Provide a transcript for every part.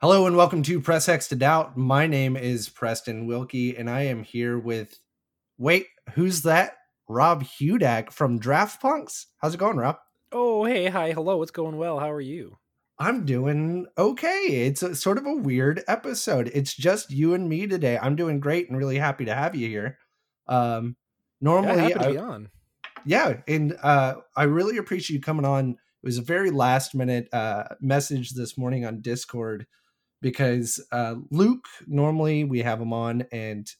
Hello and welcome to Press X to Doubt. My name is Preston Wilkie, and I am here with. Wait, who's that? Rob Hudak from Draft Punks. How's it going, Rob? Oh, hey, hi, hello. It's going well. How are you? I'm doing okay. It's a, sort of a weird episode. It's just you and me today. I'm doing great and really happy to have you here. Um, normally, yeah, happy to I- be on. yeah and uh i really appreciate you coming on it was a very last minute uh message this morning on discord because uh luke normally we have him on and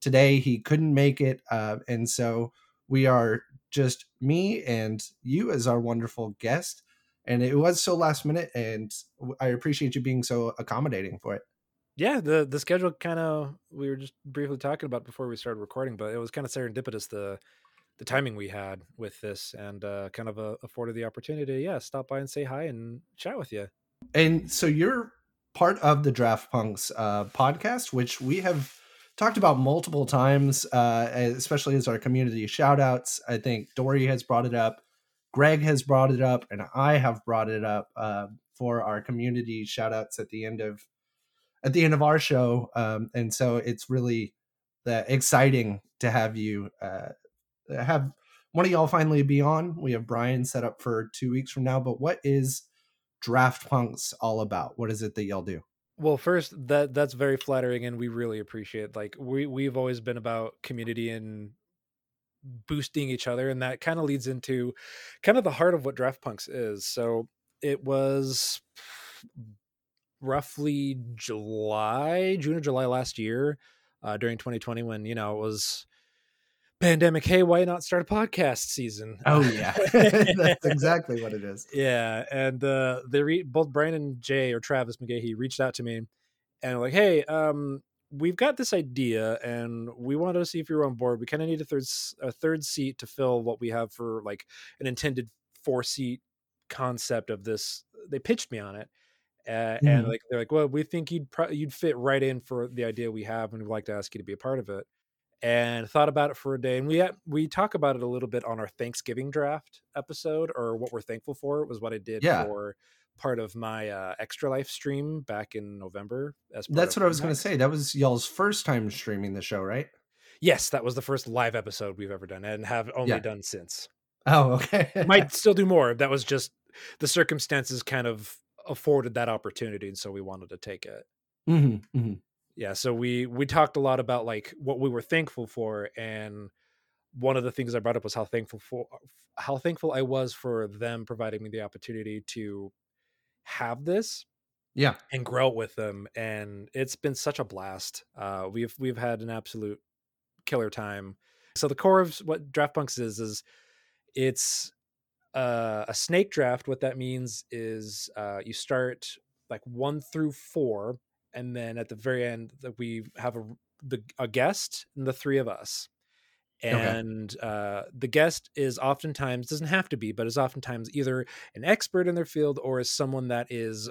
today he couldn't make it uh and so we are just me and you as our wonderful guest and it was so last minute and i appreciate you being so accommodating for it Yeah, the the schedule kind of we were just briefly talking about before we started recording, but it was kind of serendipitous the the timing we had with this, and uh, kind of uh, afforded the opportunity. to Yeah, stop by and say hi and chat with you. and so you're part of the draft punks uh, podcast which we have talked about multiple times uh, especially as our community shout outs i think dory has brought it up greg has brought it up and i have brought it up uh, for our community shout outs at the end of at the end of our show. Um, and so it's really uh, exciting to have you uh, have one of y'all finally be on. We have brian set up for two weeks from now but what is draft punks all about what is it that y'all do Well, first that that's very flattering, and we really appreciate. Like we we've always been about community and boosting each other, and that kind of leads into kind of the heart of what Draft Punks is. So it was roughly July, June or July last year, uh, during 2020, when you know it was pandemic. Hey, why not start a podcast season? oh yeah that's exactly what it is Yeah, and uh, they re- both Brian and Jay or Travis McGahee reached out to me and like, "Hey, um, we've got this idea, and we wanted to see if you're on board. We kind of need a third a third seat to fill what we have for like an intended four seat concept of this." They pitched me on it, uh, and Mhm. like they're like, "Well, we think you'd pro- you'd fit right in for the idea we have, and we'd like to ask you to be a part of it." And thought about it for a day and we we talk about it a little bit on our thanksgiving draft episode or what we're thankful for it was what i did Yeah. for part of my uh, extra life stream back in november as part that's what i was going to say that was y'all's first time streaming the show right yes that was the first live episode we've ever done and have only Yeah. done since oh okay might still do more that was just the circumstances kind of afforded that opportunity and so we wanted to take it Mhm, mhm. Yeah so we we talked a lot about like what we were thankful for and one of the things i brought up was how thankful for how thankful i was for them providing me the opportunity to have this yeah. and grow it with them and it's been such a blast. Uh we've we've had an absolute killer time. So the core of what draft punks is is it's uh, a snake draft. What that means is uh you start like one through four and then at the very end that we have a the a guest and the three of us. And uh, the guest is oftentimes doesn't have to be but is oftentimes either an expert in their field or is someone that is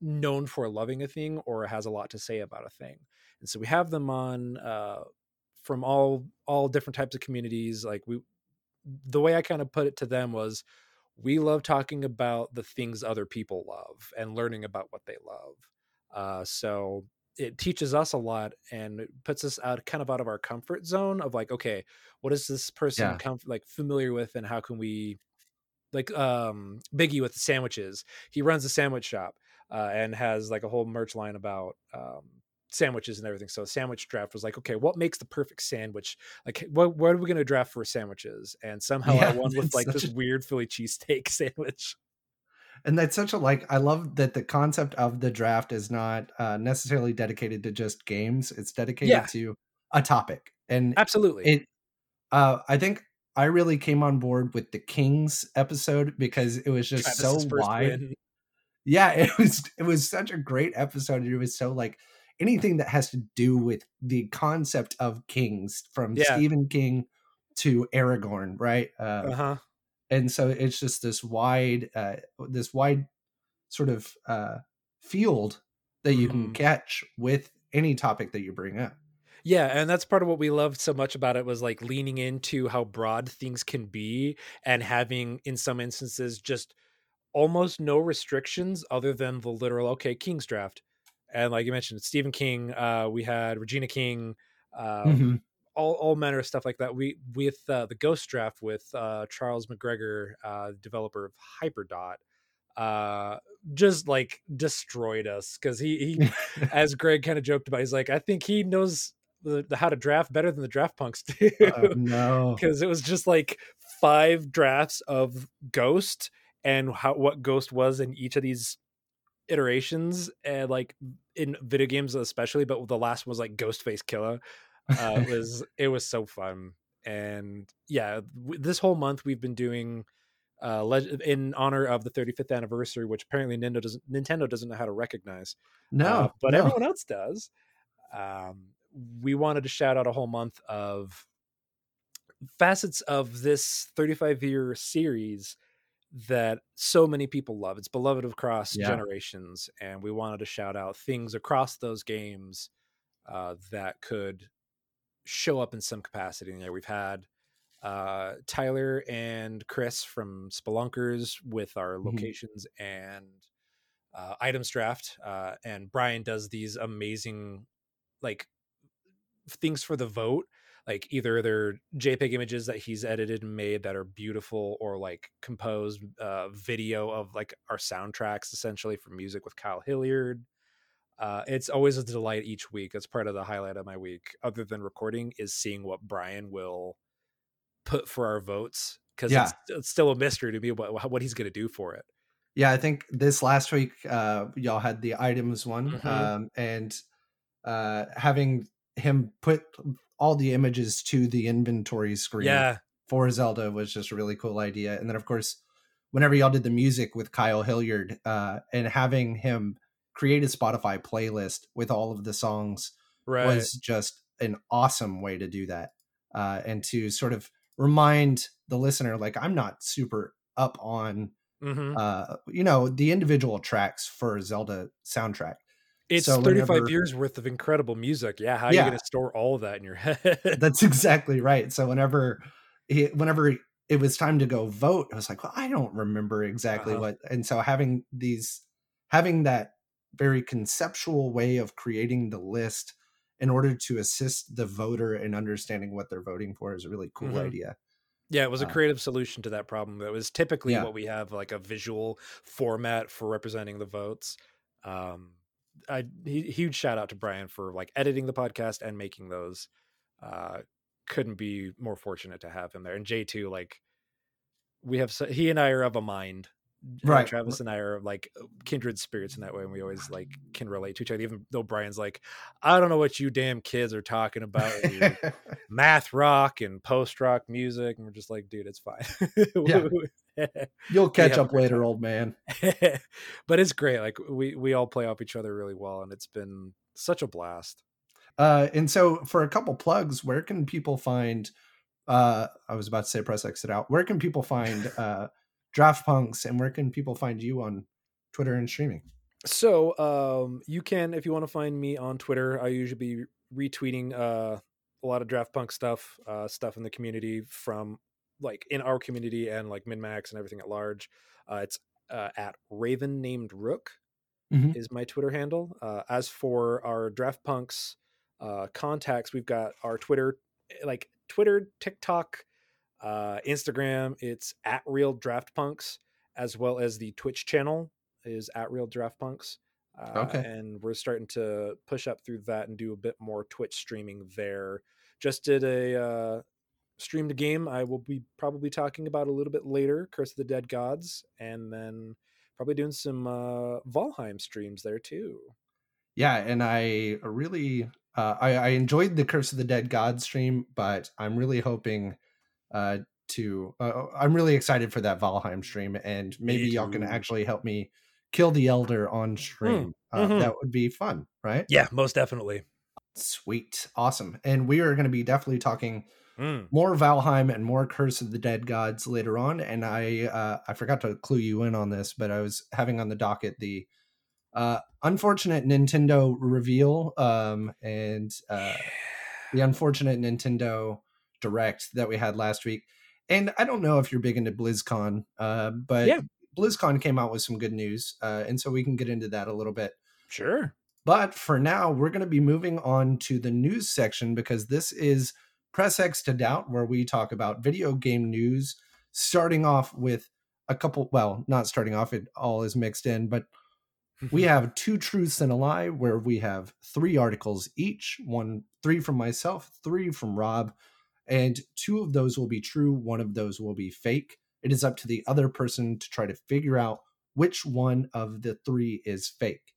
known for loving a thing or has a lot to say about a thing. And so we have them on uh, from all all different types of communities. Like we the way i kind of put it to them was we love talking about the things other people love and learning about what they love uh, so it teaches us a lot and it puts us out kind of out of our comfort zone of like okay what is this person Yeah. com- like familiar with and how can we like um biggie with the sandwiches. He runs a sandwich shop uh, and has like a whole merch line about um sandwiches and everything. So sandwich draft was like okay what makes the perfect sandwich? Like what, what are we going to draft for sandwiches? And somehow Yeah, i won with like this a- weird philly cheesesteak sandwich and that's such a like i love that the concept of the draft is not uh, necessarily dedicated to just games. It's dedicated Yeah. to a topic. And absolutely. it uh i think i really came on board with the kings episode because it was just Travis's so wide. win. yeah it was it was such a great episode. It was so like anything that has to do with the concept of kings from Yeah. stephen king to aragorn right? Uh, uh-huh and so it's just this wide uh this wide sort of uh field that you can Mhm. catch with any topic that you bring up Yeah, and that's part of what we loved so much about it was like leaning into how broad things can be and having in some instances just almost no restrictions other than the literal okay King's draft, and like you mentioned, Stephen King. Uh, we had Regina King. Uh, Mm-hmm. All all manner of stuff like that. We with uh, the Ghost Draft with uh, Charles McGregor, uh, developer of Hyperdot, uh, just like destroyed us because he he, as Greg kind of joked about, he's like, I think he knows the, the how to draft better than the draft punks do Oh, no. because it was just like five drafts of Ghost and how what Ghost was in each of these iterations and like in video games especially but the last one was like Ghostface Killah uh, it was it was so fun and yeah w- this whole month we've been doing uh leg- in honor of the 35th anniversary which apparently Nintendo doesn't Nintendo doesn't know how to recognize No. uh, but no. everyone else does. Um, we wanted to shout out a whole month of facets of this 35 year series that so many people love. It's beloved across Yeah. generations, and we wanted to shout out things across those games uh, that could show up in some capacity there. We've had uh, Tyler and Chris from Spelunkers with our Mhm. locations and uh, items draft, uh, and Brian does these amazing like things for the vote. Like either they're JPEG images that he's edited and made that are beautiful, or like composed uh, video of like our soundtracks essentially for music with Kyle Hilliard. Uh, it's always a delight each week. That's part of the highlight of my week, other than recording, is seeing what Brian will put for our votes because Yeah. it's, it's still a mystery to me what what he's going to do for it. Yeah, I think this last week uh y'all had the items one Mhm. um and uh having him put all the images to the inventory screen Yeah, for Zelda was just a really cool idea. And then of course, whenever y'all did the music with Kyle Hilliard uh and having him create a Spotify playlist with all of the songs right. was just an awesome way to do that. Uh and to sort of remind the listener like I'm not super up on Mhm. uh you know the individual tracks for zelda soundtrack It's so 35 whenever- years worth of incredible music. Yeah, how are you going to store all of that in your head? that's exactly right so whenever he, whenever it was time to go vote i was like well i don't remember exactly Uh-huh. what and so having these having that very conceptual way of creating the list in order to assist the voter in understanding what they're voting for is a really cool Mhm. idea yeah, it was a Uh, creative solution to that problem. That was typically Yeah. what we have, like a visual format for representing the votes. Um, I huge shout out to Brian for like editing the podcast and making those. Uh, couldn't be more fortunate to have him there. And Jay too, like we have so, he and I are of a mind. Uh, Right. Travis and I are like kindred spirits in that way, and we always like can relate to each other. Even though Brian's like, I don't know what you damn kids are talking about. math rock and post rock music, and we're just like, dude, it's fine. you'll catch up later time. old man but it's great. Like we we all play off each other really well, and it's been such a blast. Uh, and so for a couple plugs, where can people find? Uh, I was about to say press exit out. Where can people find uh, Draft Punks, and where can people find you on Twitter and streaming? So um, you can, if you want to find me on Twitter, I usually be retweeting uh, a lot of draft punk stuff, uh, stuff in the community from like in our community and like MinMax and everything at large. Uh, it's uh, at Raven named Rook Mhm. is my Twitter handle. Uh, as for our draft punks uh, contacts, we've got our Twitter, eh, like Twitter, TikTok, uh, Instagram. It's at Real Draft Punks, as well as the Twitch channel is at Real Draft Punks. Uh, Okay. and we're starting to push up through that and do a bit more Twitch streaming there. Just did a uh, streamed game I will be probably talking about a little bit later, Curse of the Dead Gods, and then probably doing some uh, Valheim streams there too. Yeah, and I really uh, I, I enjoyed the Curse of the Dead God stream, but I'm really hoping uh, to. Uh, I'm really excited for that Valheim stream, and maybe y'all can actually help me kill the Elder on stream. Uh, mhm. That would be fun, right? Yeah, most definitely. Sweet, awesome, and we are going to be definitely talking Mm. more Valheim and more Curse of the Dead Gods later on. And I uh, I forgot to clue you in on this, but I was having on the docket the uh, unfortunate Nintendo reveal um, and uh, the unfortunate Nintendo Direct that we had last week. And I don't know if you're big into BlizzCon, uh, but Yeah. BlizzCon came out with some good news, uh, and so we can get into that a little bit. Sure. But for now, we're going to be moving on to the news section because this is Press X to Doubt, where we talk about video game news, starting off with a couple, well, not starting off, it all is mixed in, but we have two truths and a lie where we have three articles each one three from myself three from rob and two of those will be true one of those will be fake it is up to the other person to try to figure out which one of the three is fake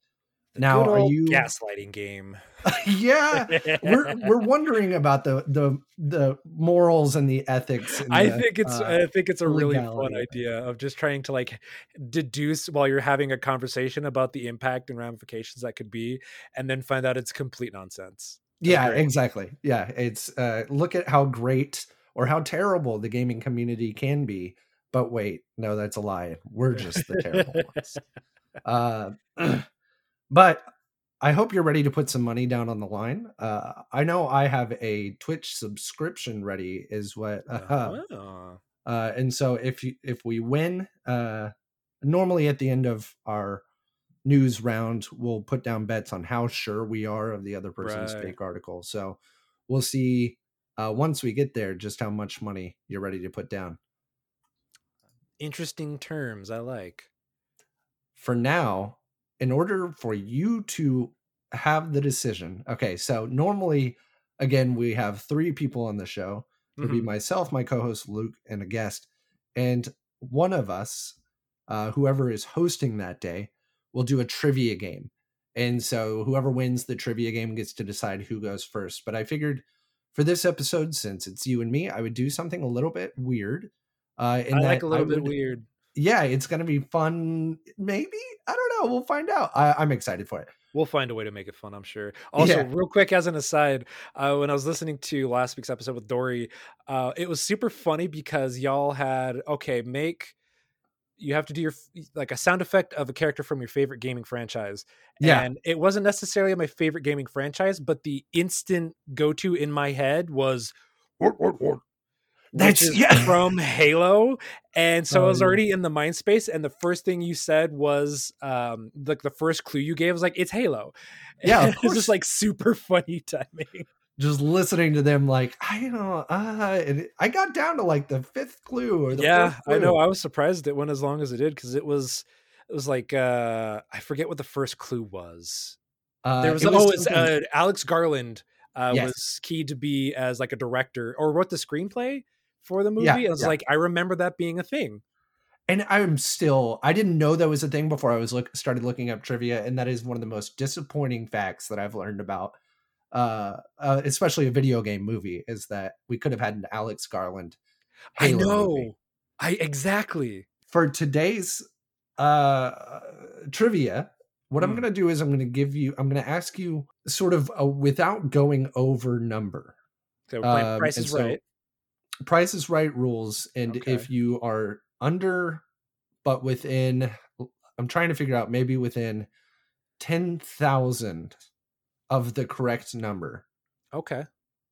now Good are you gaslighting game? yeah we're we're wondering about the the the morals and the ethics and I the, think it's uh, I think it's a really fun legality of it. idea of just trying to like deduce while you're having a conversation about the impact and ramifications that could be, and then find out it's complete nonsense. Yeah exactly. Yeah it's uh look at how great or how terrible the gaming community can be but wait no that's a lie. We're just the terrible ones. Uh but i hope you're ready to put some money down on the line. Uh i know i have a twitch subscription ready is what uh, Oh. uh and so if you if we win uh normally at the end of our news round we'll put down bets on how sure we are of the other person's Right. fake article so we'll see uh once we get there just how much money you're ready to put down Interesting terms. I like. for now in order for you to have the decision okay so normally again we have three people on the show It'll be Mhm. myself, my co-host Luke, and a guest. And one of us, uh, whoever is hosting that day, will do a trivia game. And so whoever wins the trivia game gets to decide who goes first. But I figured for this episode, since it's you and me, I would do something a little bit weird. Uh, in I that like a little bit would- weird. Yeah, it's gonna be fun. Maybe I don't know. We'll find out. I, I'm excited for it. We'll find a way to make it fun, I'm sure. Also, Yeah. real quick as an aside, uh, when I was listening to last week's episode with Dory, uh, it was super funny because y'all had okay, make you have to do your like a sound effect of a character from your favorite gaming franchise. Yeah. And it wasn't necessarily my favorite gaming franchise, but the instant go to in my head was That's- yeah. from Halo. And so I Oh, was already in the mind space, and the first thing you said was um like the first clue you gave was like it's Halo. Yeah, it was just like super funny timing. Just listening to them, like I don't know, uh, and I got down to like the fifth clue or the yeah, I know. I was surprised it went as long as it did because it was it was like uh I forget what the first clue was. Uh, There was, it oh, it's uh, Alex Garland uh, Yes. was key to be as like a director or wrote the screenplay for the movie. Yeah, I was yeah. like, I remember that being a thing. and I'm still I didn't know that was a thing before I was look started looking up trivia, and that is one of the most disappointing facts that I've learned about, uh, uh especially a video game movie, is that we could have had an Alex Garland. I know. movie. I exactly. For today's uh trivia, what I'm Hmm. gonna do is I'm gonna give you I'm gonna ask you sort of a without going over number. So Um, Price is so right. Price is right rules, and Okay. if you are under, but within, I'm trying to figure out maybe within ten thousand of the correct number, Okay.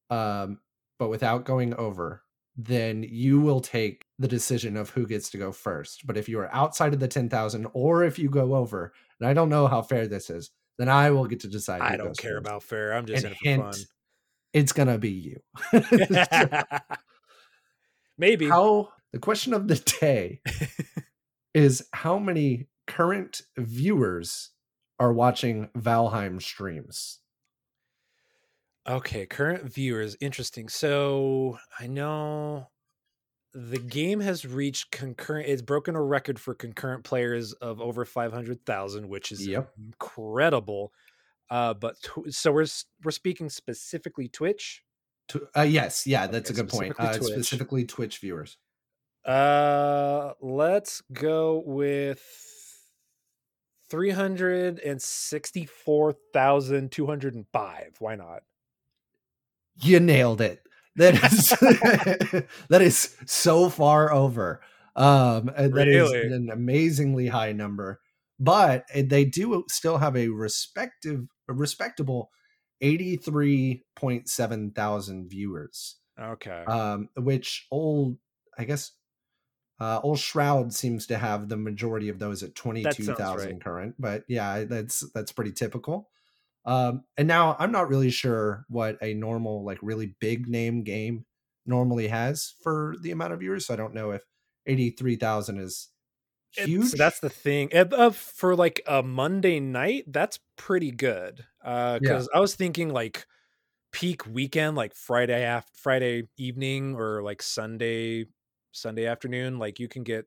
um, but without going over, then you will take the decision of who gets to go first. But if you are outside of the ten thousand, or if you go over, and I don't know how fair this is, then I will get to decide. I don't care first. about fair. I'm just And in it for hint, It's gonna be you. Maybe. how the question of the day is how many current viewers are watching Valheim streams? Okay, current viewers, interesting. So I know the game has reached concurrent. It's broken a record for concurrent players of over five hundred thousand, which is Yep. incredible. Uh, but tw- so we're we're speaking specifically Twitch. To, uh, yes, yeah, that's Okay, a good point. specifically Uh, Twitch. specifically Twitch viewers. Uh, let's go with three hundred and sixty-four thousand two hundred and five. Why not? You nailed it. That is that is so far over. Um, and that is Really? an amazingly high number, but uh, they do still have a respective, a respectable eighty-three point seven thousand viewers. Okay. um, which old, I guess, Uh, Old Shroud seems to have the majority of those at twenty two thousand right. current, but yeah, that's that's pretty typical. Um, and now I'm not really sure what a normal, like really big name game normally has for the amount of viewers. So I don't know if 83,000 is huge. It's, that's the thing. Uh, uh, for like a Monday night, that's pretty good. Uh, because I was thinking like peak weekend, like Friday after Friday evening or like Sunday Sunday afternoon, like you can get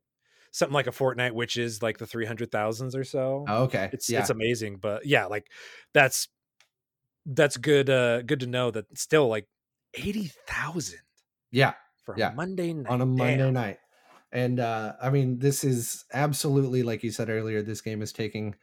something like a Fortnite, which is like the three hundred thousands or so. Oh, okay, it's yeah. it's amazing, but yeah, like that's that's good. Uh, good to know that still like eighty thousand. Yeah, for yeah. Monday night on a Monday Damn. night. And uh, I mean, this is absolutely like you said earlier. This game is taking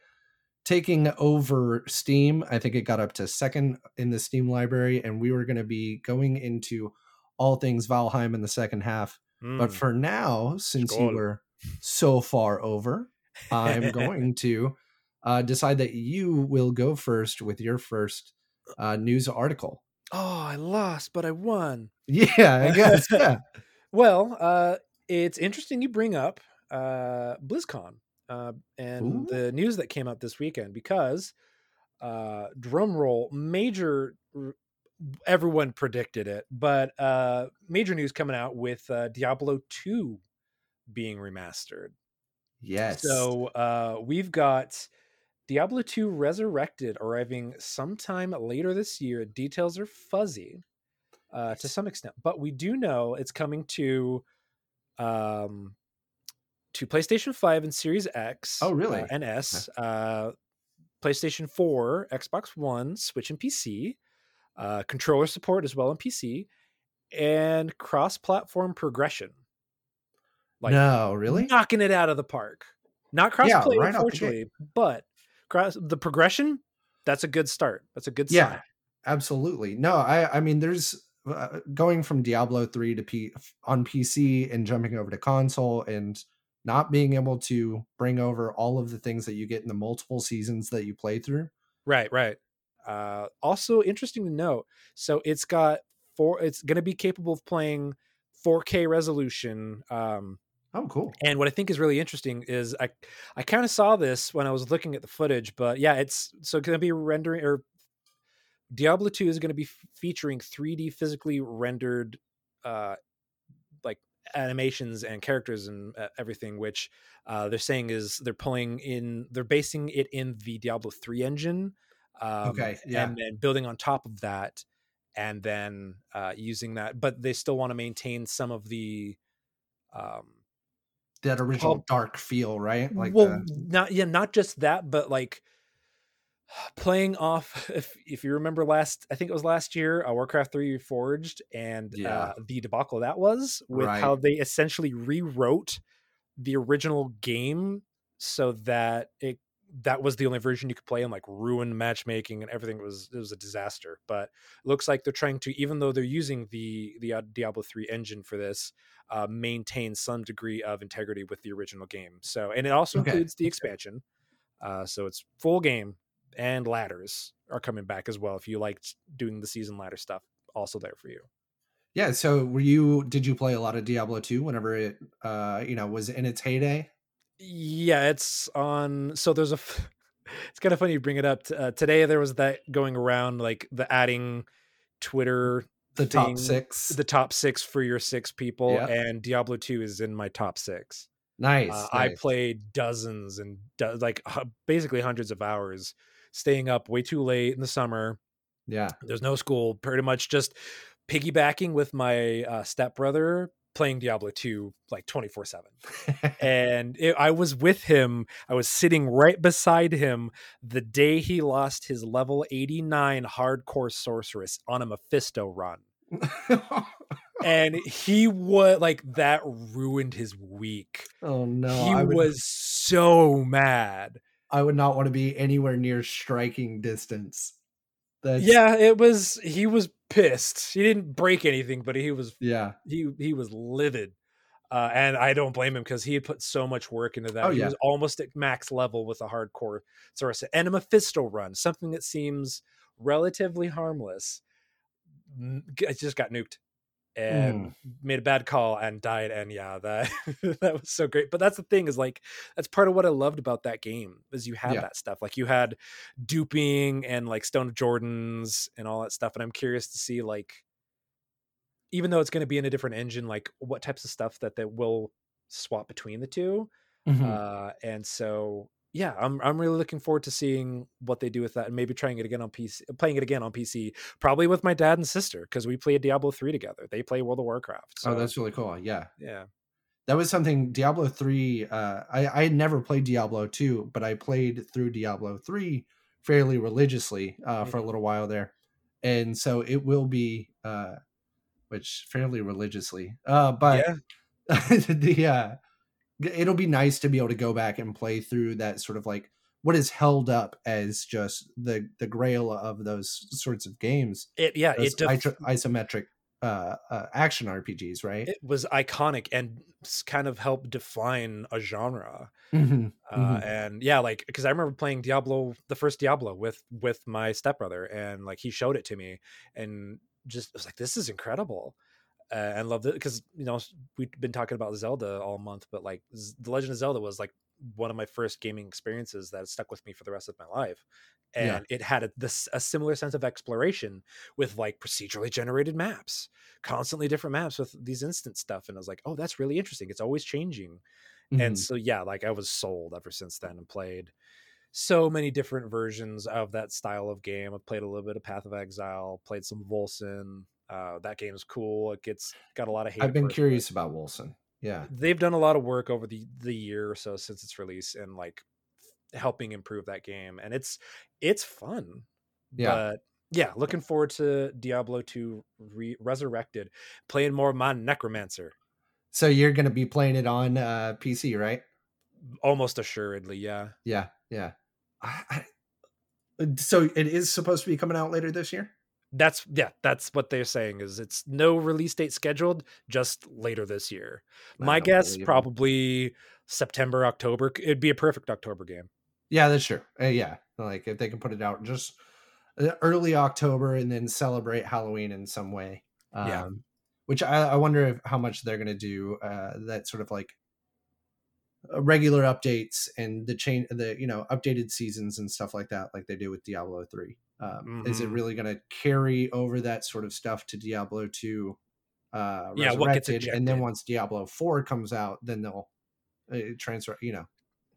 taking over Steam. I think it got up to second in the Steam library, and we were going to be going into all things Valheim in the second half. Mm. But for now, since you were so far over, I'm going to uh, decide that you will go first with your first uh, news article. Oh, I lost, but I won. Yeah, I guess. Yeah. well, uh, it's interesting you bring up uh, BlizzCon uh, and Ooh. the news that came out this weekend because uh, drum roll, major. Everyone predicted it, but uh, major news coming out with uh, Diablo two being remastered. Yes. So uh, we've got Diablo 2 Resurrected arriving sometime later this year. Details are fuzzy uh, to some extent, but we do know it's coming to um, to PlayStation 5 and Series X. Oh, really? Uh, and S. Uh, PlayStation 4, Xbox One, Switch, and PC. Uh, controller support as well on PC, and cross-platform progression. Like, no, really, knocking it out of the park. Not crossplay, yeah, right unfortunately, but cross the progression. That's a good start. That's a good yeah, sign. absolutely. No, I, I mean, there's uh, going from Diablo 3 to P on PC and jumping over to console and not being able to bring over all of the things that you get in the multiple seasons that you play through. Right, right. Uh, also interesting to note. So it's got four. It's going to be capable of playing 4K resolution. Um, oh, cool. And what I think is really interesting is I I kind of saw this when I was looking at the footage, but yeah, it's so going to be rendering or Diablo 2 is going to be f- featuring 3D physically rendered uh like animations and characters and uh, everything which uh they're saying is they're pulling in they're basing it in the Diablo 3 engine um okay yeah and then building on top of that and then uh using that but they still want to maintain some of the um that original well, dark feel right like well the... not yeah not just that but like playing off if if you remember last i think it was last year uh, warcraft 3 reforged and yeah. uh, the debacle that was with right. how they essentially rewrote the original game so that it that was the only version you could play and like ruin matchmaking and everything it was it was a disaster but looks like they're trying to even though they're using the the uh, diablo 3 engine for this uh, maintain some degree of integrity with the original game so and it also okay. includes the expansion uh, so it's full game and ladders are coming back as well. If you liked doing the season ladder stuff, also there for you. Yeah. So were you? Did you play a lot of Diablo two whenever it, uh, you know, was in its heyday? Yeah, it's on. So there's a. It's kind of funny you bring it up. Uh, today there was that going around like the adding Twitter the thing, top six the top six for your six people and diablo 2 is in my top six nice, uh, nice. i played dozens and do- like basically hundreds of hours staying up way too late in the summer. Yeah. There's no school, pretty much just piggybacking with my uh, stepbrother playing Diablo 2 like 24 7. and it, I was with him. I was sitting right beside him the day he lost his level 89 hardcore sorceress on a Mephisto run. and he was like that ruined his week. Oh no. He would... was so mad. I would not want to be anywhere near striking distance. That's... Yeah, it was. He was pissed. He didn't break anything, but he was. Yeah, he he was livid, uh, and I don't blame him because he had put so much work into that. Oh, he yeah. was almost at max level with a hardcore Source and a Mephisto run, something that seems relatively harmless. It just got nuked. And Mm. made a bad call and died and yeah that that was so great but that's the thing is like that's part of what i loved about that game is you had Yeah. that stuff like you had duping and like stone of jordans and all that stuff and i'm curious to see like even though it's going to be in a different engine like what types of stuff that they will swap between the 2 Mhm. uh and so yeah i'm i'm really looking forward to seeing what they do with that and maybe trying it again on pc playing it again on pc probably with my dad and sister because we played diablo 3 together they play world of warcraft so oh, that's really cool. Yeah. yeah that was something Diablo 3 uh I I had never played Diablo 2 but I played through Diablo 3 fairly religiously uh for a Mhm. little while there and so it will be uh which fairly religiously uh but the uh it'll be nice to be able to go back and play through that sort of like what is held up as just the the grail of those sorts of games. It yeah it def- iso- isometric uh, uh action rpgs right? It was iconic and kind of helped define a genre. Mhm, uh, mhm. and yeah like because i remember playing diablo the first diablo with with my stepbrother and like he showed it to me and just it was like this is incredible uh, and loved it because you know we've been talking about zelda all month but like Z- the legend of zelda was like one of my first gaming experiences that stuck with me for the rest of my life and Yeah. it had a, this a similar sense of exploration with like procedurally generated maps constantly different maps with these instant stuff and i was like oh that's really interesting it's always changing and Mhm. so yeah like i was sold ever since then and played so many different versions of that style of game i've played a little bit of path of exile played some Wolcen uh, that game's cool it gets got a lot of hate I've been curious about Wolcen. Yeah. they've done a lot of work over the the year or so since its release and like helping improve that game and it's it's fun Yeah. but yeah looking forward to diablo 2 re- resurrected playing more of my necromancer So you're going to be playing it on uh, PC, right? almost assuredly yeah Yeah. Yeah. I, I, so it is supposed to be coming out later this year. That's yeah that's what they're saying is it's no release date scheduled just later this year I my guess probably september october it'd be a perfect october game Yeah, that's true. Uh, yeah, like if they can put it out just uh, early October and then celebrate Halloween in some way. Um, Yeah. Which I, I wonder if how much they're going to do uh, that sort of like regular updates and the chain the you know updated seasons and stuff like that like they do with diablo 3 um, is it Mhm. really going to carry over that sort of stuff to diablo 2 uh Yeah, what gets Resurrected? and then once diablo 4 comes out then they'll uh, transfer you know.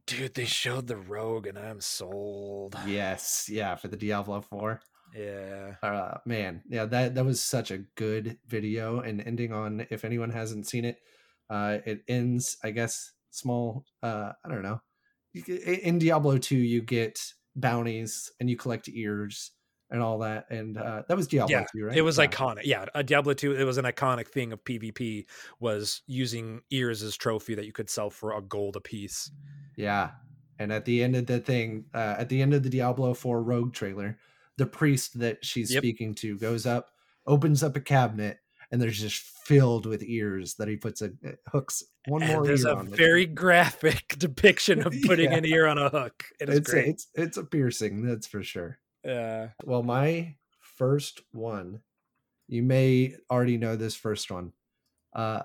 Dude they showed the rogue and i'm sold. Yes. Yeah for the diablo 4 yeah. Uh man. Yeah that that was such a good video and ending on if anyone hasn't seen it uh it ends i guess small uh i don't know in diablo 2 you get bounties and you collect ears and all that and uh that was diablo Yeah, 2 right it was yeah. iconic yeah a diablo 2 it was an iconic thing of pvp was using ears as trophy that you could sell for a gold a piece yeah and at the end of the thing uh at the end of the diablo 4 rogue trailer the priest that she's Yep. speaking to goes up opens up a cabinet and there's just filled with ears that he puts a hooks one and more there's ear a very graphic depiction of putting Yeah. an ear on a hook. It is it's great. it's it's a piercing that's for sure. Yeah. Well my first one you may already know this first one uh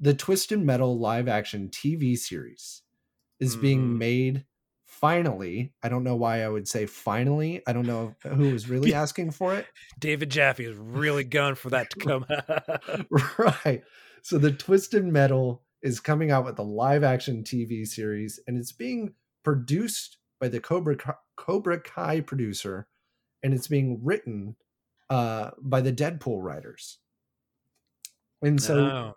the twisted metal live action tv series is being Mhm. made finally i don't know why i would say finally i don't know who was really asking for it david jaffe is really going for that to come out. right so the twisted metal is coming out with a live action tv series and it's being produced by the cobra Kai- cobra kai producer and it's being written uh by the deadpool writers and so No.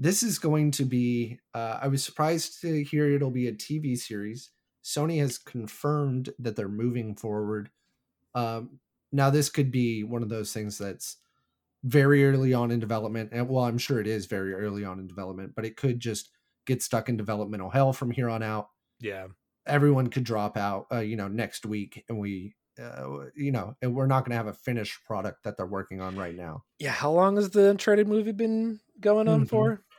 this is going to be uh, i was surprised to hear it'll be a tv series sony has confirmed that they're moving forward um, now this could be one of those things that's very early on in development and well i'm sure it is very early on in development but it could just get stuck in developmental hell from here on out. Yeah. Everyone could drop out uh, you know next week and we uh, you know and we're not going to have a finished product that they're working on right now. Yeah how long has the uncharted movie been going on Mhm. for?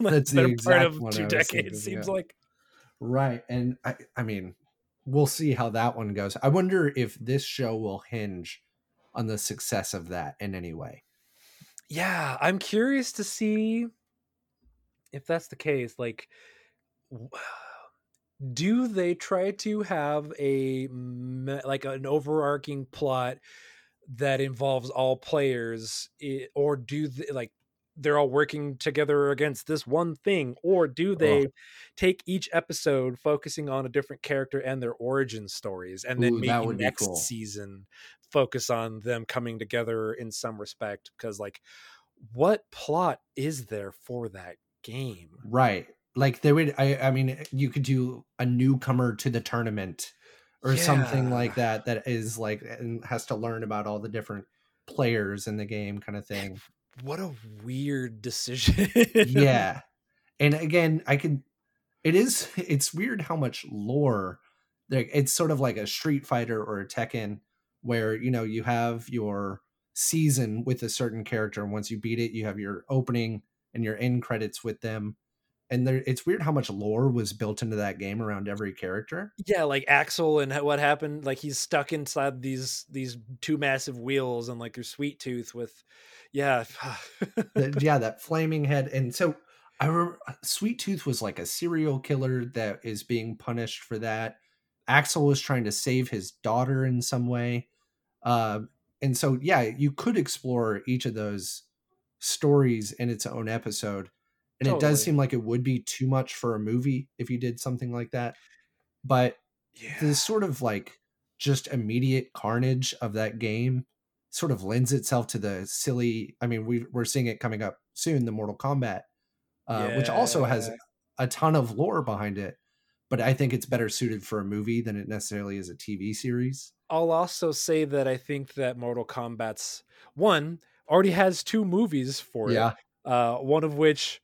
That's the part of two decades thinking, seems yeah. like Right. And I, I mean, we'll see how that one goes. I wonder if this show will hinge on the success of that in any way. yeah, I'm curious to see if that's the case. Like, do they try to have a like an overarching plot that involves all players, eh, or do they like they're all working together against this one thing, or do Oh, they take each episode focusing on a different character and their origin stories, and then ooh, maybe next cool. season focus on them coming together in some respect? Because like, what plot is there for that game? Right. Like they would I I mean eh, you could do a newcomer to the tournament or something like that that is like and has to learn about all the different players in the game kind of thing. What a weird decision. Yeah. And again, I can it is it's weird how much lore there it's sort of like a Street Fighter or a Tekken where you know you have your season with a certain character and once you beat it you have your opening and your end credits with them and there it's weird how much lore was built into that game around every character yeah, like Axel and what happened. Like he's stuck inside these these two massive wheels, and like your sweet tooth with, yeah, The- yeah that flaming head and so i remember sweet tooth was like a serial killer that is being punished for that axel was trying to save his daughter in some way uh, and so yeah you could explore each of those stories in its own episode and it does seem like it would be too much for a movie if you did something like that but yeah. the sort of like just immediate carnage of that game sort of lends itself to the silly i mean we, we're seeing it coming up soon the mortal kombat uh, which also has a ton of lore behind it but i think it's better suited for a movie than it necessarily is a tv series. I'll also say that I think that Mortal Kombat's one already has two movies for it. yeah. uh, one of which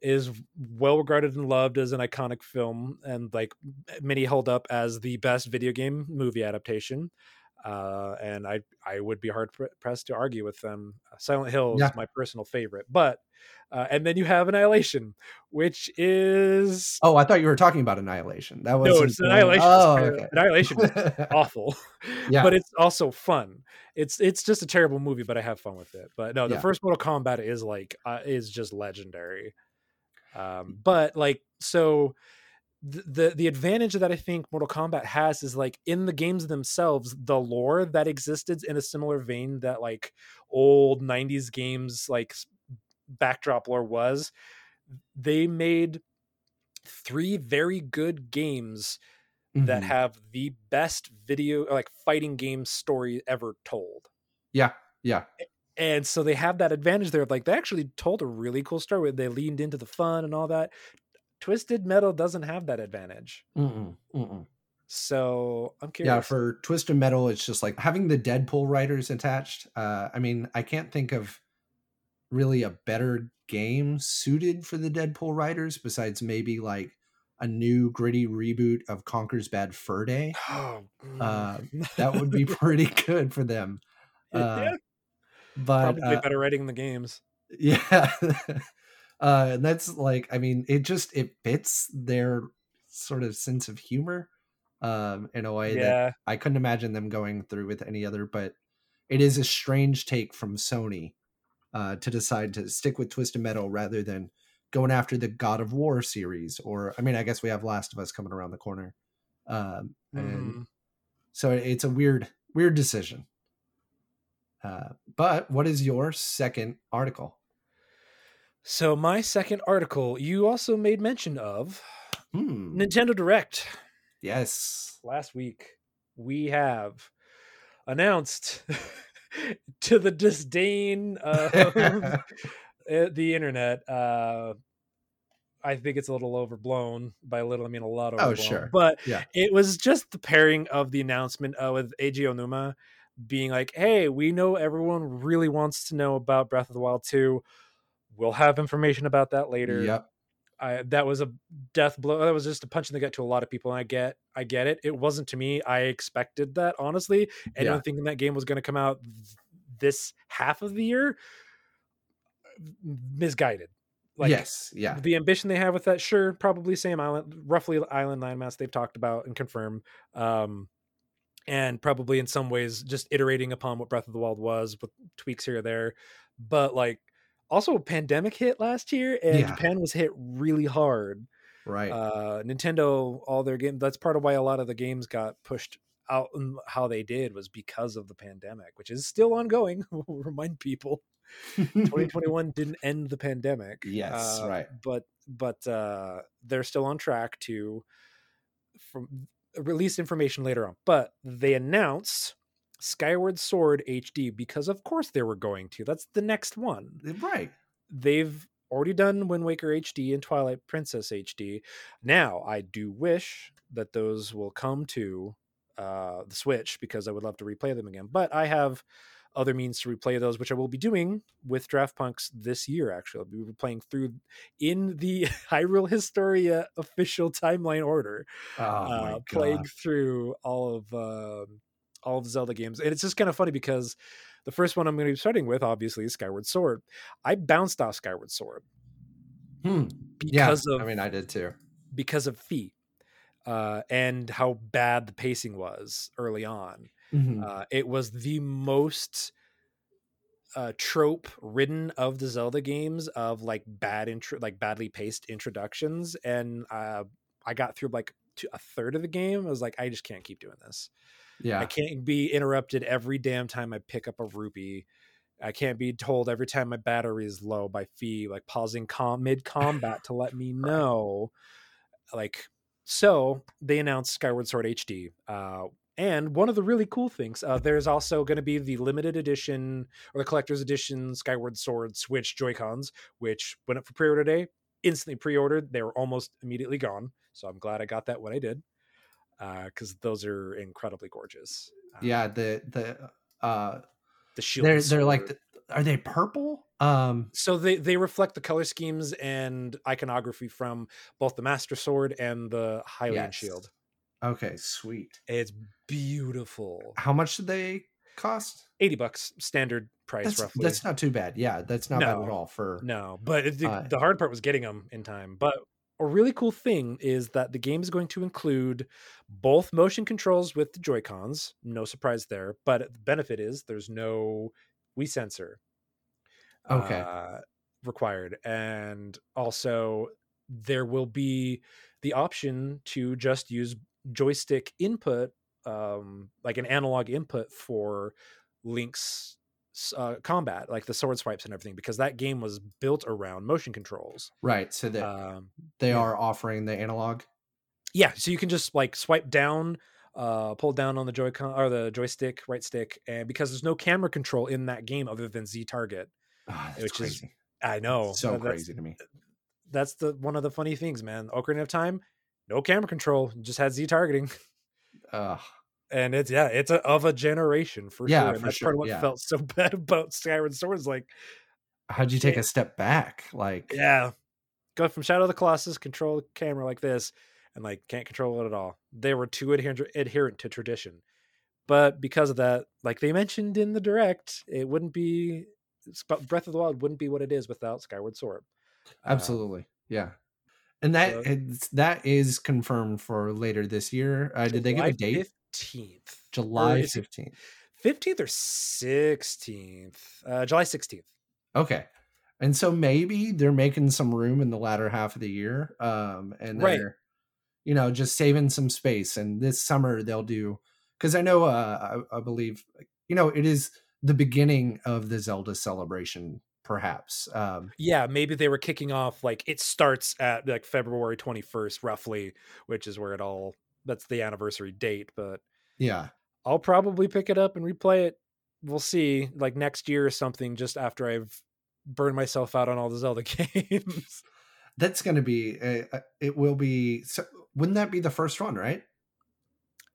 is well regarded and loved as an iconic film and like many held up as the best video game movie adaptation uh, and I I would be hard pressed to argue with them. Silent Hill is Yeah. my personal favorite, but uh, and then you have Annihilation, which is oh i thought you were talking about annihilation that was no, it's Annihilation. oh, okay. Annihilation is awful, Yeah. but it's also fun. It's it's just a terrible movie, but I have fun with it. But no, the Yeah. first Mortal Kombat is like uh, is just legendary. Um, but like so. The, the advantage that I think Mortal Kombat has is like in the games themselves, the lore that existed in a similar vein that like old '90s games like backdrop lore was. They made three very good games that Mhm. have the best video like fighting game story ever told yeah yeah and so they have that advantage there of like they actually told a really cool story they leaned into the fun and all that twisted metal doesn't have that advantage Mm-mm, mm-mm. so i'm curious Yeah, for Twisted Metal, it's just like having the Deadpool writers attached. Uh, I mean, I can't think of really a better game suited for the Deadpool writers besides maybe like a new gritty reboot of Conker's Bad Fur Day. oh, Uh, mm. That would be pretty good for them. Uh, yeah, But probably uh, better writing the games yeah, uh, and that's like, I mean, it just it fits their sort of sense of humor um, in a way that I couldn't imagine them going through with any other, but it is a strange take from Sony uh, to decide to stick with Twisted Metal rather than going after the God of War series. Or, I mean, I guess we have Last of Us coming around the corner, um, and Mhm. so it's a weird, weird decision. Uh, but what is your second article? So my second article you also made mention of Hmm. nintendo direct Yes. last week we have announced to the disdain of the internet uh i think it's a little overblown by a little i mean a lot overblown. Oh, sure. but Yeah. it was just the pairing of the announcement uh, with Eiji Aonuma being like hey we know everyone really wants to know about breath of the wild 2 we'll have information about that later Yep. I that was a death blow. That was just a punch in the gut to a lot of people. And I get, I get it. It wasn't to me. I expected that honestly. Anyone Yeah. thinking that game was going to come out this half of the year, misguided. Like yes. Yeah. the ambition they have with that, sure, probably same island, roughly island landmass they've talked about and confirmed. Um, and probably in some ways just iterating upon what Breath of the Wild was with tweaks here or there. But like also a pandemic hit last year and Yeah. Japan was hit really hard. Right. Uh Nintendo all their games that's part of why a lot of the games got pushed out and how they did was because of the pandemic, which is still ongoing. We'll remind people 2021 didn't end the pandemic. Yes, Uh, right. But but uh they're still on track to from release information later on. But they announced Skyward Sword HD because of course they were going to. That's the next one. right. They've already done Wind Waker HD and Twilight Princess HD. Now, I do wish that those will come to uh, the Switch because I would love to replay them again. But I have other means to replay those, which I will be doing with Draft Punks this year. Actually, we will be playing through in the Hyrule Historia official timeline order Oh uh, playing through all of um all of the Zelda games, and it's just kind of funny because the first one I'm going to be starting with, obviously, is Skyward Sword. I bounced off Skyward Sword Hmm. Yeah. because of I mean, I did too. because of Fi uh, and how bad the pacing was early on. Mhm. Uh, it was the most uh, trope ridden of the Zelda games of like bad intro, like badly paced introductions, and uh, I got through like to a third of the game. I was like, I just can't keep doing this. I can't be interrupted every damn time I pick up a rupee. I can't be told every time my battery is low by Fi, like pausing com- mid combat to let me know. Like, so they announced Skyward Sword HD. Uh, and one of the really cool things, uh, there's also going to be the limited edition or the collector's edition Skyward Sword Switch Joy Cons, which went up for pre order today. Instantly pre ordered. They were almost immediately gone. So I'm glad I got that when I did because those are incredibly gorgeous. Uh, Yeah. The the uh, the shield. they're they're like, the, are they purple? Um. so they they reflect the color schemes and iconography from both the Master Sword and the Hylian yes. Shield. Okay. Sweet. It's beautiful. How much did they cost? Eighty bucks standard price That's roughly. that's not too bad. Yeah, that's not bad at all for. No, but it, the, Uh, the hard part was getting them in time. But a really cool thing is that the game is going to include both motion controls with the Joy Cons. No surprise there. But the benefit is there's no Wii sensor Okay. uh, required, and also there will be the option to just use joystick input, um, like an analog input for Link's uh, combat, like the sword swipes and everything, because that game was built around motion controls. right. So that Um, they yeah. are offering the analog. yeah, so you can just like swipe down, uh, pull down on the Joy-Con or the joystick, right stick, and because there's no camera control in that game other than Z target. Ah, that's Which is. I know, so that- crazy to me. that's the one of the funny things, man. Ocarina of Time, no camera control, just had Z targeting, Ugh. And it's yeah, it's a, of a generation for Yeah, sure. And for that's sure, part of what yeah. felt so bad about Skyward Sword is like, How'd you take Yeah. a step back? Like, yeah, go from Shadow of the Colossus, control the camera like this, and like can't control it at all. They were too adherent adherent to tradition, but because of that, like they mentioned in the direct, it wouldn't be Breath of the Wild wouldn't be what it is without Skyward Sword. Uh, absolutely. Yeah. And that so- that is confirmed for later this year. Uh, did they give a date? Fifteenth, July 15th. fifteenth or sixteenth? Uh, July sixteenth. Okay. And so maybe they're making some room in the latter half of the year. Um, and Right. they're, you know, just saving some space. And this summer they'll do, because I know, uh, I, I believe, you know, it is the beginning of the Zelda celebration, perhaps. Um, Yeah, maybe they were kicking off like it starts at like February twenty first, roughly, which is where it all. That's the anniversary date, but yeah. I'll probably pick it up and replay it. We'll see, like next year or something, just after I've burned myself out on all the Zelda games. That's going to be, uh, uh, it will be, so, wouldn't that be the first one, right?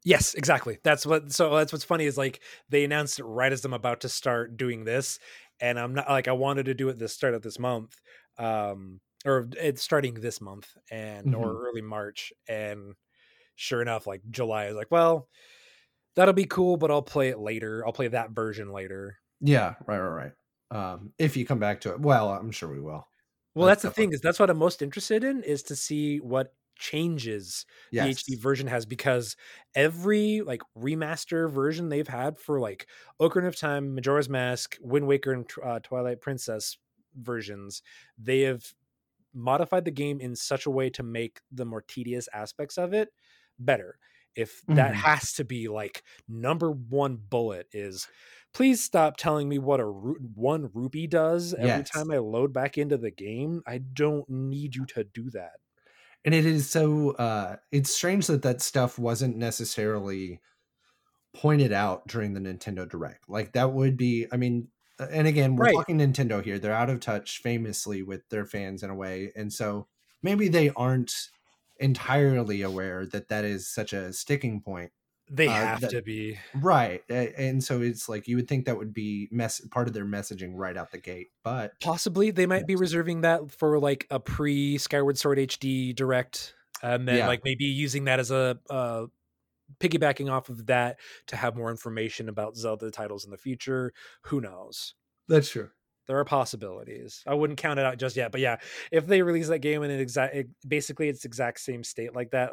Yes, exactly. That's what. So that's what's funny is like they announced it right as I'm about to start doing this, and I'm not like I wanted to do it this start of this month, um, or it's starting this month and or Mhm. early March, and sure enough, like July is like, well, that'll be cool, but I'll play it later. I'll play that version later. Yeah. Right. Right. Right. Um, if you come back to it, well, I'm sure we will. Well, That's that's the thing is that's what I'm most interested in is to see what changes yes. the HD version has because every like remaster version they've had for like Ocarina of Time, Majora's Mask, Wind Waker, and uh, Twilight Princess versions, they have modified the game in such a way to make the more tedious aspects of it better. If that Mhm. has to be like number one bullet is please stop telling me what a ru- one rupee does every Yes. time I load back into the game. I don't need you to do that. and it is so uh it's strange that that stuff wasn't necessarily pointed out during the nintendo direct like that would be i mean uh, and again we're Right. talking nintendo here they're out of touch famously with their fans in a way and so maybe they aren't entirely aware that that is such a sticking point They Uh, have that- to be. right and so it's like you would think that would be mess part of their messaging right out the gate but Possibly they might be reserving that for like a pre Skyward Sword HD direct, and then Yeah. like maybe using that as a uh, piggybacking off of that to have more information about Zelda titles in the future. Who knows? that's true There are possibilities. I wouldn't count it out just yet, but yeah, if they release that game in an exact, it, basically its exact same state like that,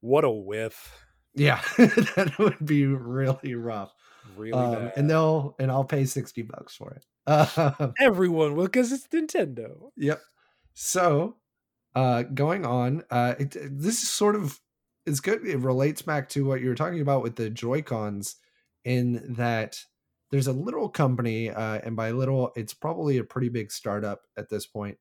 what a whiff! yeah that would be really rough Really um, and they'll and i'll pay 60 bucks for it uh, Everyone will because it's Nintendo. Yep. So, uh, going on, uh, it, this is sort of it's good. It relates back to what you were talking about with the Joy Cons, in that there's a little company, uh, and by little, it's probably a pretty big startup at this point.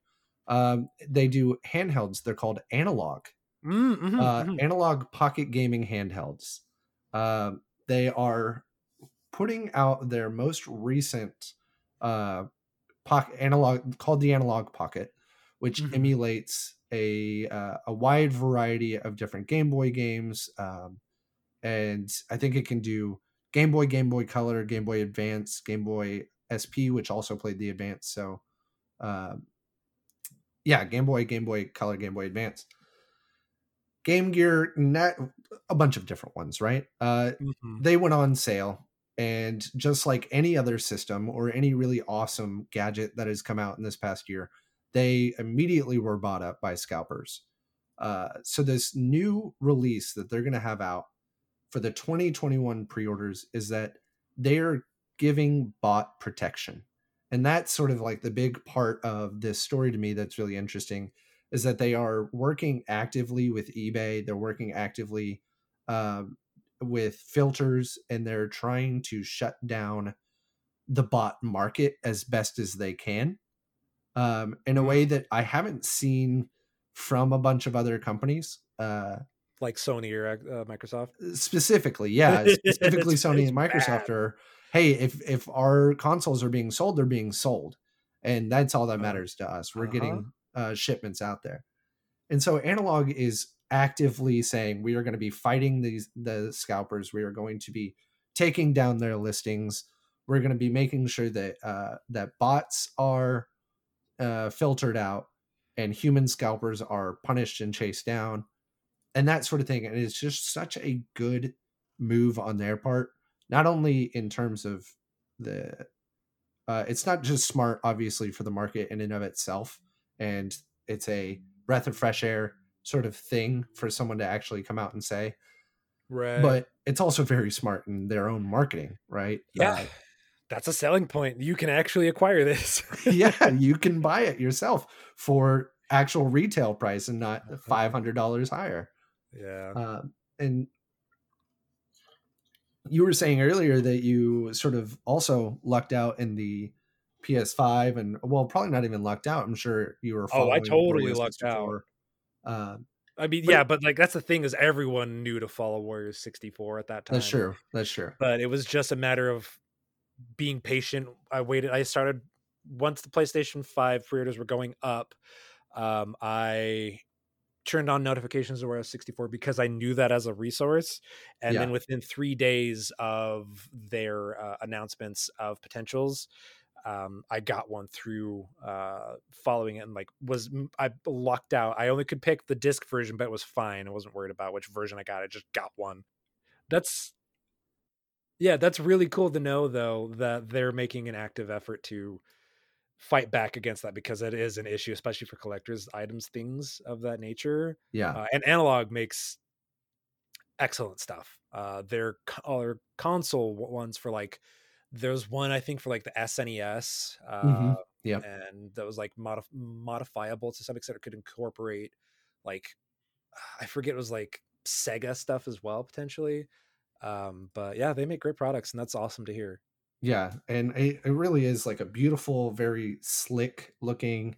Um, they do handhelds. They're called Analogue, Mm, mhm, uh, mhm. Analogue Pocket Gaming handhelds. Um, they are putting out their most recent uh, pocket analog called the Analogue Pocket, which Mhm. emulates a uh, a wide variety of different Game Boy games, um, and I think it can do Game Boy, Game Boy Color, Game Boy Advance, Game Boy SP, which also played the Advance. So, um, yeah, Game Boy, Game Boy Color, Game Boy Advance. Game Gear, net, a bunch of different ones, right? Uh, Mhm. they went on sale and just like any other system or any really awesome gadget that has come out in this past year they immediately were bought up by scalpers uh, so this new release that they're going to have out for the 2021 pre-orders is that they're giving bot protection and that's sort of like the big part of this story to me that's really interesting is that they are working actively with ebay they're working actively um, with filters and they're trying to shut down the bot market as best as they can um, in a way that I haven't seen from a bunch of other companies. Uh, like Sony or uh, Microsoft. specifically, yeah, specifically Sony and Microsoft bad. are, hey, if if our consoles are being sold, they're being sold, and that's all that Uh, matters to us. We're uh-huh. getting uh, shipments out there, and so Analogue is actively saying we are going to be fighting these the scalpers. We are going to be taking down their listings. We're going to be making sure that uh, that bots are uh, filtered out and human scalpers are punished and chased down and that sort of thing and it's just such a good move on their part not only in terms of the uh, it's not just smart obviously for the market in and of itself and it's a breath of fresh air sort of thing for someone to actually come out and say Right. but it's also very smart in their own marketing right yeah, Uh, that's a selling point. You can actually acquire this. yeah, you can buy it yourself for actual retail price and not Uh-huh. five hundred dollars higher. Yeah. Um, and you were saying earlier that you sort of also lucked out in the PS5, and well, probably not even lucked out. I'm sure you were. Oh, I totally Warriors lucked out. 64. Um, I mean, but yeah, it- but like that's the thing is everyone knew to follow Wario64 at that time. that's true. That's true. But it was just a matter of being patient. I waited. I started once the PlayStation 5 pre-orders were going up. Um, I turned on notifications of Wario64 because I knew that as a resource. And Yeah. then within three days of their uh, announcements of potentials, um, I got one through uh, following it and like was I lucked out. I only could pick the disc version, but it was fine. I wasn't worried about which version I got. I just got one. That's yeah, that's really cool to know though that they're making an active effort to fight back against that because it is an issue, especially for collectors items, things of that nature. Yeah. Uh, and analog makes excellent stuff. Uh, their co- console ones for like there's one I think for like the SNES, uh, mm-hmm. yeah, and that was like modif- modifiable to some extent. It could incorporate like I forget it was like Sega stuff as well potentially. Um, but yeah, they make great products, and that's awesome to hear. Yeah, and it, it really is like a beautiful, very slick looking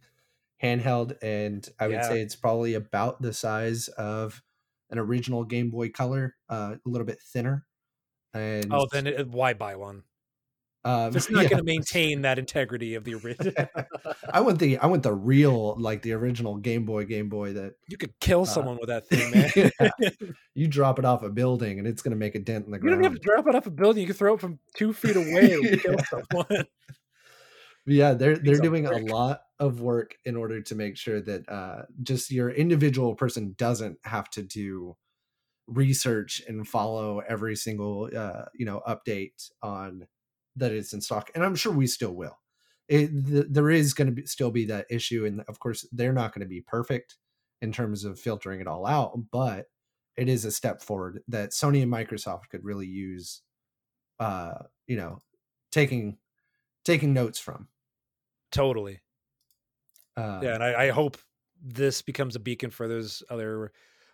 handheld, and I would yeah. say it's probably about the size of an original Game Boy Color, uh, a little bit thinner. And oh, then it, why buy one? Um, it's not yeah. going to maintain that integrity of the original. I want the I want the real like the original Game Boy Game Boy that you could kill uh, someone uh, with that thing, man. yeah. You drop it off a building and it's going to make a dent in the you ground. You don't have to drop it off a building. You can throw it from two feet away and kill someone. Yeah, they're they're doing a lot of work in order to make sure that uh, just your individual person doesn't have to do research and follow every single uh, you know update on that it's in stock and i'm sure we still will. It, th- there is going to still be that issue and of course they're not going to be perfect in terms of filtering it all out but it is a step forward that sony and microsoft could really use uh you know taking taking notes from. Totally. Uh, yeah and I, I hope this becomes a beacon for those other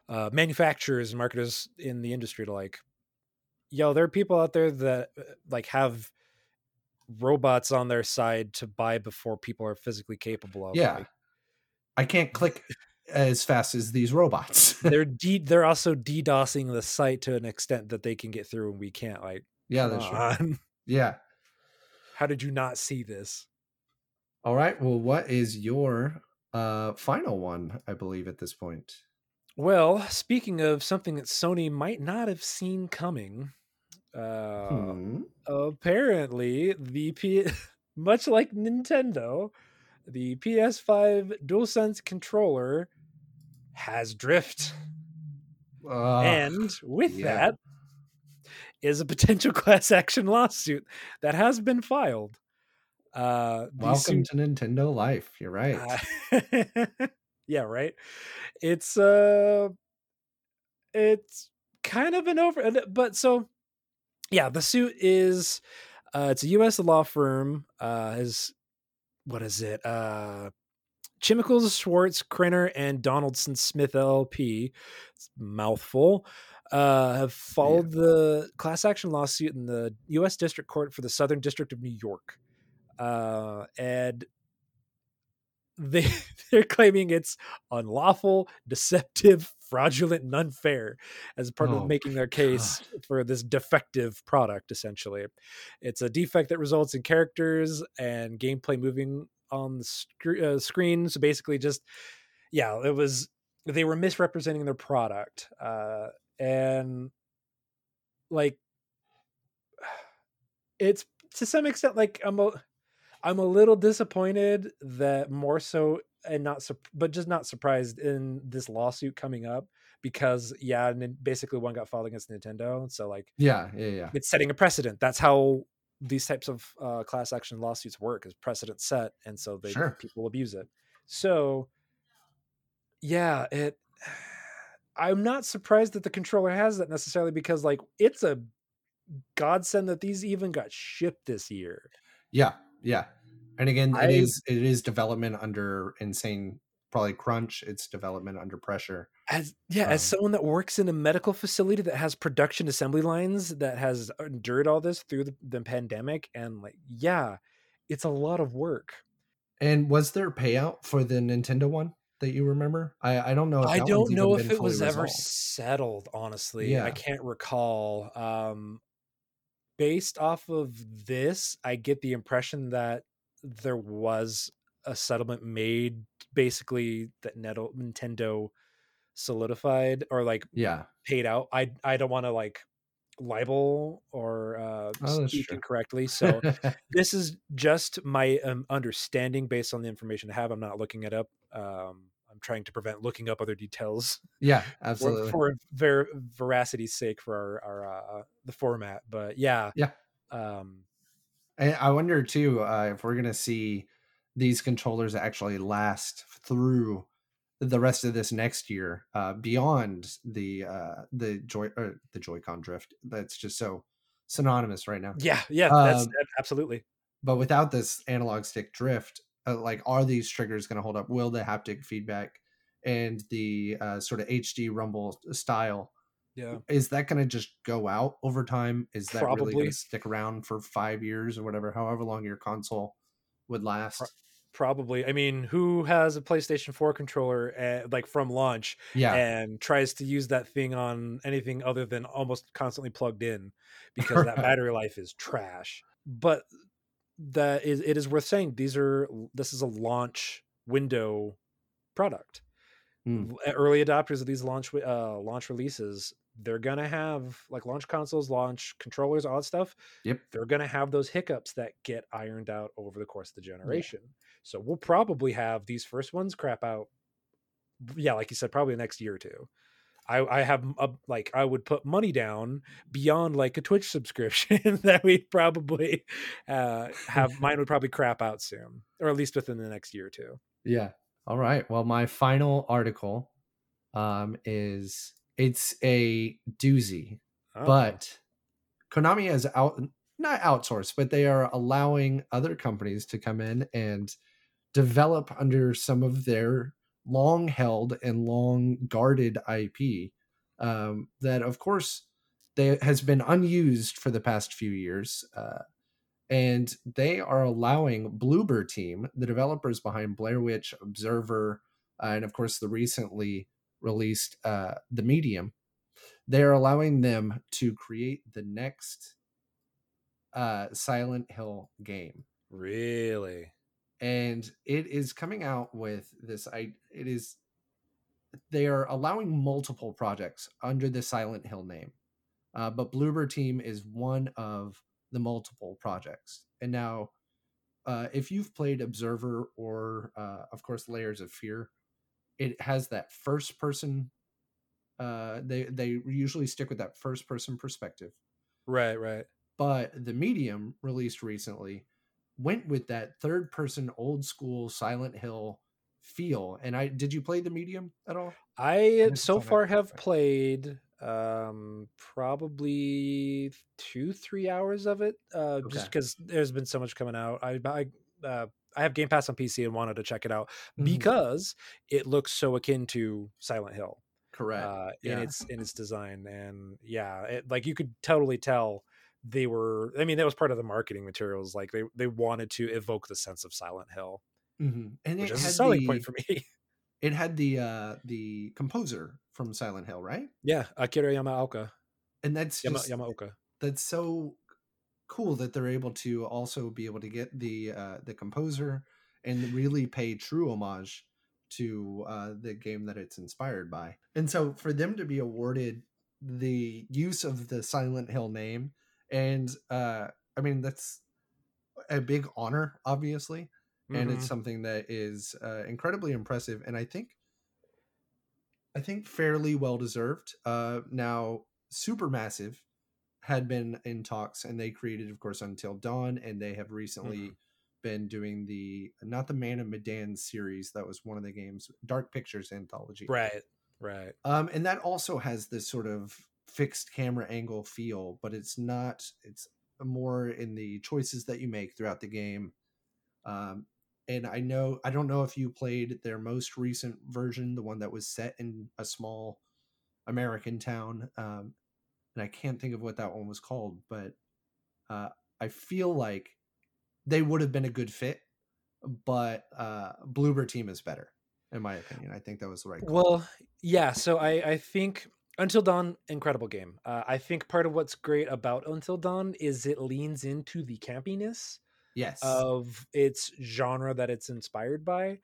uh, manufacturers and marketers in the industry to like yo there are people out there that uh, like have robots on their side to buy before people are physically capable of. Yeah. Like, I can't click as fast as these robots. they're de- they're also DDoSing the site to an extent that they can get through and we can't. Like, yeah, that's true. Yeah. How did you not see this? All right. Well, what is your uh final one, I believe, at this point? Well, speaking of something that Sony might not have seen coming, uh, hmm. Apparently, the P, much like Nintendo, the PS5 DualSense controller has drift, uh, and with yeah. that is a potential class action lawsuit that has been filed. Uh, Welcome suit, to Nintendo life. You're right. Uh, yeah, right. It's uh, it's kind of an over, but so yeah, the suit is uh, it's a U.S. law firm. Uh, is what is it? Uh, Chimicles, Schwartz, Kriner, and Donaldson Smith LLP. mouthful. Uh, have followed yeah. the class action lawsuit in the U.S. District Court for the Southern District of New York, uh, and they they're claiming it's unlawful, deceptive, fraudulent, and unfair as part oh, of making their case God. for this defective product. Essentially, it's a defect that results in characters and gameplay moving on the sc- uh, screen. So basically, just yeah, it was they were misrepresenting their product, uh, and like it's to some extent like I'm a I'm a little disappointed that more so and not but just not surprised in this lawsuit coming up because yeah and basically one got filed against nintendo so like yeah yeah yeah. it's setting a precedent. That's how these types of uh, class action lawsuits work is precedent set and so they sure. people abuse it. So yeah it i'm not surprised that the controller has that necessarily because like it's a godsend that these even got shipped this year. Yeah yeah and again I, it is it is development under insane probably crunch it's development under pressure as yeah um, as someone that works in a medical facility that has production assembly lines that has endured all this through the, the pandemic and like yeah it's a lot of work and was there payout for the nintendo one that you remember i i don't know i don't know if it was resolved. ever settled honestly yeah. i can't recall um based off of this i get the impression that there was a settlement made basically that Nintendo solidified or like yeah paid out. I I don't want to like libel or uh, oh, speak incorrectly. So this is just my um, understanding based on the information I have. I'm not looking it up. Um, I'm trying to prevent looking up other details. Yeah, absolutely. For, for ver- veracity's sake, for our, our uh, the format. But yeah, yeah. Um, I wonder too uh, if we're gonna see these controllers actually last through the rest of this next year uh, beyond the uh, the joy or the Joy-Con drift. That's just so synonymous right now. Yeah, yeah, that's Um, absolutely. But without this analog stick drift, uh, like are these triggers going to hold up? Will the haptic feedback and the uh, sort of HD rumble style Yeah. is that going to just go out over time? Is that really going to stick around for five years or whatever, however long your console would last? Probably. I mean, who has a PlayStation 4 controller uh, like from launch Yeah, and tries to use that thing on anything other than almost constantly plugged in because that battery life is trash. But that is it is worth saying these are this is a launch window product. Mm. Early adopters of these launch uh, launch releases, they're gonna have like launch consoles, launch controllers, all that stuff. Yep. They're gonna have those hiccups that get ironed out over the course of the generation. So we'll probably have these first ones crap out. Yeah, like you said, probably the next year or two. I, I have a, like I would put money down beyond like a Twitch subscription that we'd probably uh, have. Mine would probably crap out soon, or at least within the next year or two. Yeah. All right. Well, my final article um, is it's a doozy, Oh, but Konami has out not outsourced, but they are allowing other companies to come in and develop under some of their long held and long guarded IP um, that, of course, they has been unused for the past few years. Uh, and they are allowing Bloober Team, the developers behind Blair Witch, Observer, uh, and of course the recently released uh, The Medium, they are allowing them to create the next uh, Silent Hill game, really? And it is coming out with this. I it is they are allowing multiple projects under the Silent Hill name, uh, but Bloober Team is one of the multiple projects. And now, uh, if you've played Observer or, uh, of course, Layers of Fear, it has that first person. Uh, they they usually stick with that first person perspective, Right, right. but the medium released recently went with that third person old school Silent Hill feel. And I did you play the medium at all? I it's so far have played um probably two three hours of it uh just because there's been so much coming out i i uh i have game pass on pc and wanted to check it out Mhm. because it looks so akin to silent hill Correct. uh in its in its design and yeah it, like you could totally tell they were i mean that was part of the marketing materials like they they wanted to evoke the sense of silent hill Mhm. And which it is a selling the, point for me it had the uh the composer from Silent Hill, right? yeah akira yamaoka And that's Yama, just yamaoka that's so cool that they're able to also be able to get the uh the composer and really pay true homage to uh the game that it's inspired by. And so for them to be awarded the use of the Silent Hill name and uh I mean that's a big honor obviously and Mhm. it's something that is uh, incredibly impressive and i think i think fairly well deserved. Uh, now supermassive had been in talks and they created of course until dawn and they have recently been doing the not the man of medan series that was one of the games dark pictures anthology. Right right. Um, and that also has this sort of fixed camera angle feel, but it's not. It's more in the choices that you make throughout the game. Um, and I know I don't know if you played their most recent version, the one that was set in a small American town. Um, and I can't think of what that one was called, but uh, I feel like they would have been a good fit. But uh, Bloober Team is better, in my opinion. I think that was the right call. Well, yeah. So I I think Until Dawn, incredible game. Uh, I think part of what's great about Until Dawn is it leans into the campiness yes. of its genre that it's inspired by,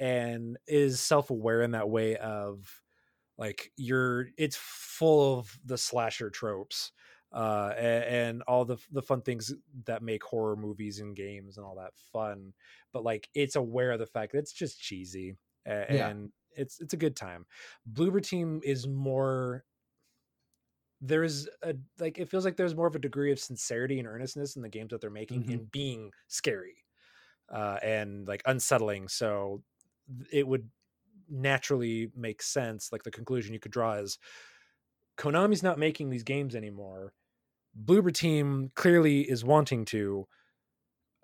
and is self aware in that way of like you're. It's full of the slasher tropes. Uh, a- and, all the the fun things that make horror movies and games and all that fun, but like it's aware of the fact that it's just cheesy a- Yeah. and it's it's a good time. Bloober Team is more there's a like it feels like there's more of a degree of sincerity and earnestness in the games that they're making Mhm. in being scary. uh, and like unsettling. So it would naturally make sense. Like the conclusion you could draw is Konami's not making these games anymore. Bloober Team clearly is wanting to.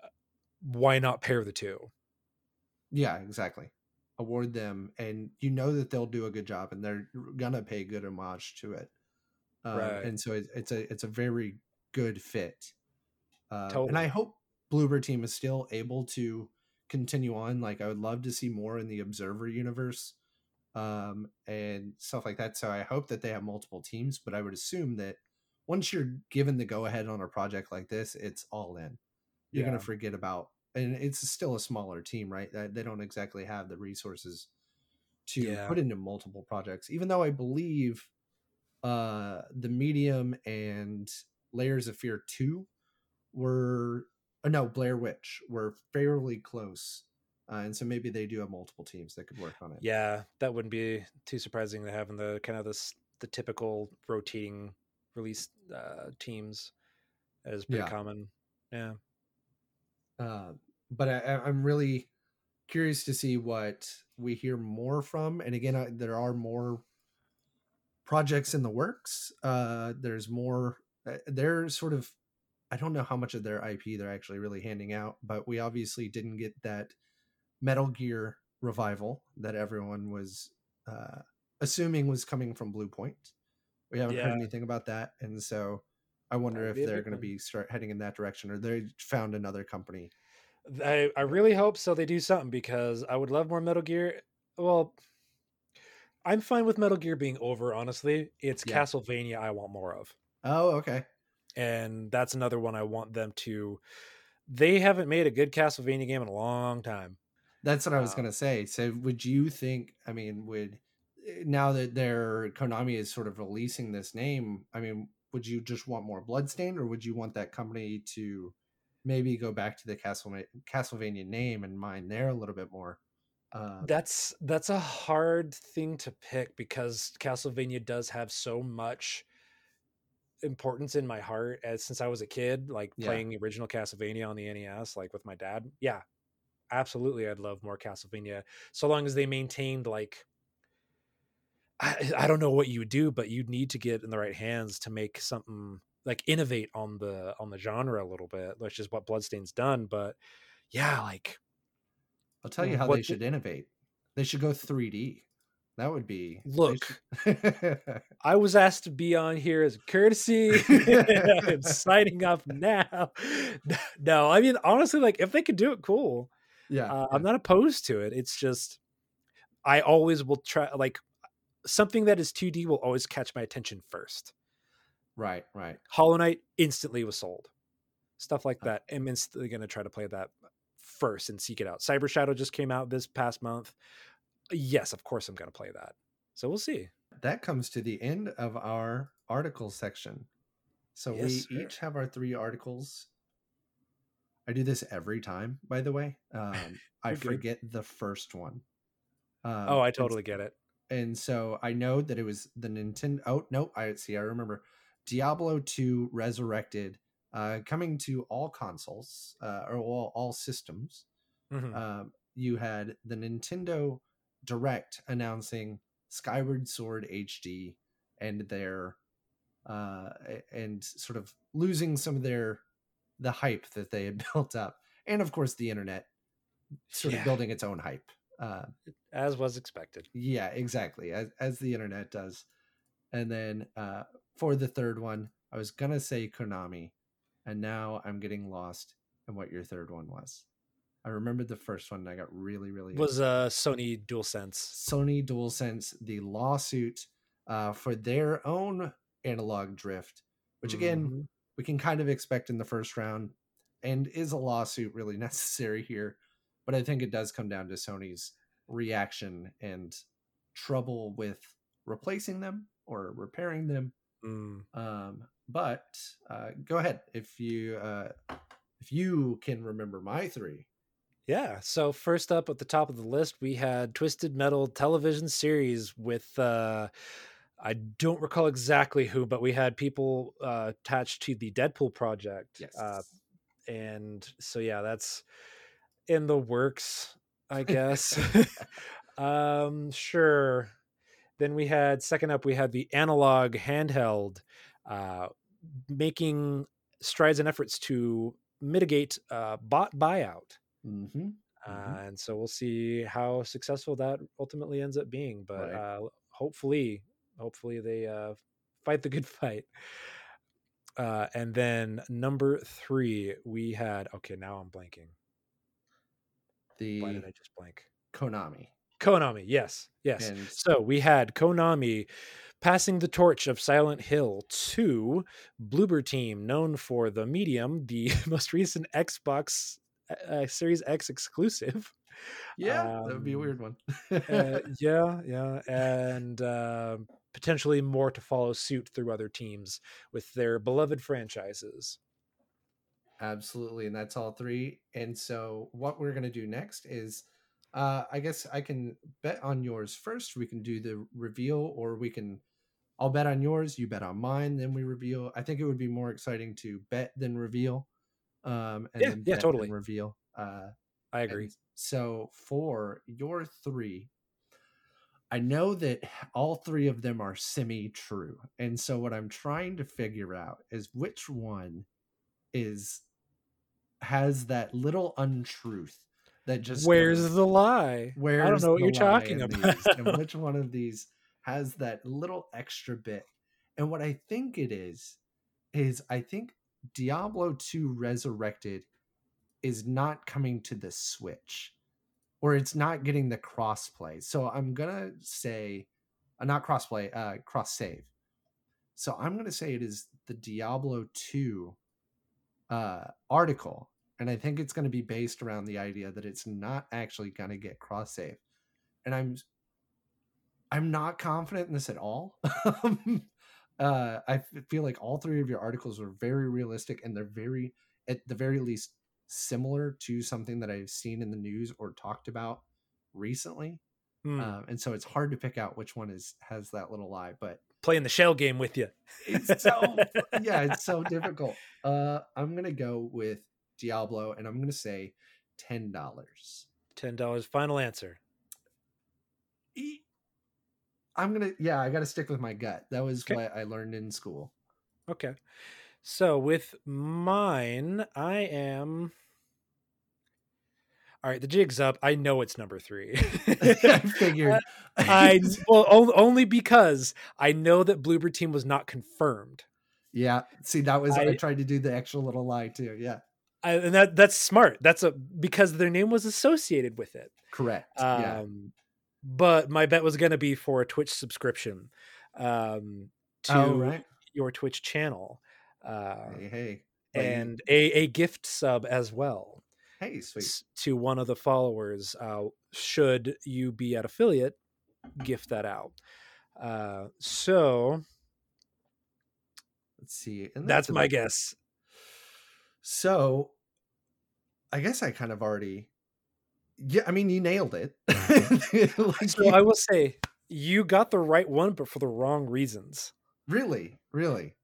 Uh, why not pair the two? Yeah, exactly. Award them, and you know that they'll do a good job, and they're gonna pay good homage to it. Um, right. And so it's, it's a it's a very good fit. Uh, totally. And I hope Bloober Team is still able to continue on. Like I would love to see more in the Observer universe um, and stuff like that. So I hope that they have multiple teams, but I would assume that once you're given the go ahead on a project like this, it's all in. You're yeah. to forget about, and it's still a smaller team, right? They don't exactly have the resources to yeah. put into multiple projects, even though I believe uh, the medium and layers of fear 2 were uh, no blair witch were fairly close uh, and so maybe they do have multiple teams that could work on it yeah that wouldn't be too surprising to have in the kind of this the typical rotating release uh, teams that is pretty yeah. common yeah uh, but I, i'm really curious to see what we hear more from and again I, there are more projects in the works uh there's more uh, they're sort of I don't know how much of their IP they're actually really handing out, but we obviously didn't get that Metal Gear revival that everyone was uh, assuming was coming from Bluepoint. We haven't yeah. heard anything about that, and so I wonder if they're going to be start heading in that direction, or they found another company. I I really hope so. They do something because I would love more Metal Gear. Well, I'm fine with Metal Gear being over. Honestly, it's yeah. Castlevania I want more of. Oh, okay and that's another one I want them to. They haven't made a good Castlevania game in a long time. That's what I was gonna say. So, would you think? I mean, would eh, now that their Konami is sort of releasing this name, I mean, would you just want more Bloodstain, or would you want that company to maybe go back to the Castlevania, Castlevania name and mine there a little bit more? Uh, that's that's a hard thing to pick because Castlevania does have so much importance in my heart as since I was a kid, like yeah. playing the original Castlevania on the NES, like with my dad. Yeah, absolutely, I'd love more Castlevania so long as they maintained like. I, I don't know what you would do, but you'd need to get in the right hands to make something like innovate on the on the genre a little bit, which is what Bloodstain's done. But yeah, like I'll tell you how they should innovate. They should go 3D. That would be look. I was asked to be on here as a courtesy. I'm signing off now. No, I mean honestly, like if they could do it, cool. Yeah, uh, yeah, I'm not opposed to it. It's just I always will try like something that is 2D will always catch my attention first. Right, right. Hollow Knight instantly was sold. Stuff like that. I'm instantly going to try to play that first and seek it out. Cyber Shadow just came out this past month yes, of course I'm going to play that. So we'll see. That comes to the end of our article section. So yes, we sir. each have our three articles. I do this every time, by the way. Um, I forget the first one. Um, oh, I totally get it. And so I know that it was the Nintendo. Oh no, I see. I remember Diablo 2 Resurrected, uh, coming to all consoles uh, or all, all systems. Mm-hmm. Um, you had the Nintendo direct announcing Skyward Sword HD and their uh and sort of losing some of their the hype that they had built up and of course the internet sort yeah. of building its own hype uh as was expected yeah exactly as, as the internet does and then uh for the third one i was gonna say konami and now i'm getting lost in what your third one was I remembered the first one and I got really, really was uh Sony DualSense. Sony DualSense, the lawsuit uh, for their own analog drift, which again mm-hmm. we can kind of expect in the first round, and is a lawsuit really necessary here? But I think it does come down to Sony's reaction and trouble with replacing them or repairing them. Mm. Um, but uh, go ahead if you uh, if you can remember my three. Yeah. So first up at the top of the list, we had Twisted Metal television series with uh I don't recall exactly who, but we had people uh attached to the Deadpool project. Yes. Uh and so yeah, that's in the works, I guess. um, sure. Then we had second up, we had the analog handheld, uh, making strides and efforts to mitigate uh, bot buyout. Mm-hmm. Uh, Mhm. and so we'll see how successful that ultimately ends up being. But Right. uh, hopefully, hopefully they uh, fight the good fight. Uh, and then number three, we had okay. Now I'm blanking. The Why did I just blank? Konami. Konami, yes, yes. And So we had Konami passing the torch of Silent Hill to Bloober Team, known for the Medium, the most recent Xbox uh, Series X exclusive. yeah, that would be a Um, weird one. Uh, yeah, yeah, and uh, potentially more to follow suit through other teams with their beloved franchises. Absolutely, and that's all three. And so, what we're gonna do next is, uh, I guess I can bet on yours first. We can do the reveal, or we can. I'll bet on yours. You bet on mine. Then we reveal. I think it would be more exciting to bet than reveal. Um, and Yeah, then yeah, totally. reveal. Uh, I agree. so for your three, I know that all three of them are semi true. And so what I'm trying to figure out is which one is has that little untruth that just Where's goes, the lie? where's I don't know what you're talking about. and which one of these has that little extra bit? And what I think it is is I think Diablo 2 Resurrected is not coming to the Switch or it's not getting the crossplay. So I'm going to say uh, not crossplay, uh cross save. So I'm going to say it is the Diablo 2 uh article and I think it's going to be based around the idea that it's not actually going to get cross save. And I'm I'm not confident in this at all. Uh, I feel like all three of your articles are very realistic and they're very, at the very least, similar to something that I've seen in the news or talked about recently. Hmm, Um, and so it's hard to pick out which one is has that little lie, but Playing the shell game with you. it's so yeah, it's so difficult. Uh, I'm gonna go with Diablo, and I'm gonna say ten dollars. Ten dollars. Final answer. I'm gonna yeah, I got to stick with my gut. That was Okay. what I learned in school. Okay. So with mine, I am. All right, the jig's up. I know it's number three. I figured. I well only because I know that Bloober Team was not confirmed, yeah. See, that was I, I- tried to do the extra little lie too. Yeah, I, and that that's smart. That's a because their name was associated with it. correct. Um, yeah, But my bet was going to be for a Twitch subscription um, to oh right. your Twitch channel uh, Hey, hey, and a, a gift sub as well. hey, sweet. to one of the followers uh, should you be at affiliate gift that out uh, so Let's see. That's a- my guess So, I guess I kind of already. Yeah, I mean, you nailed it. Like, so you- i will say you got the right one but for the wrong reasons really, really.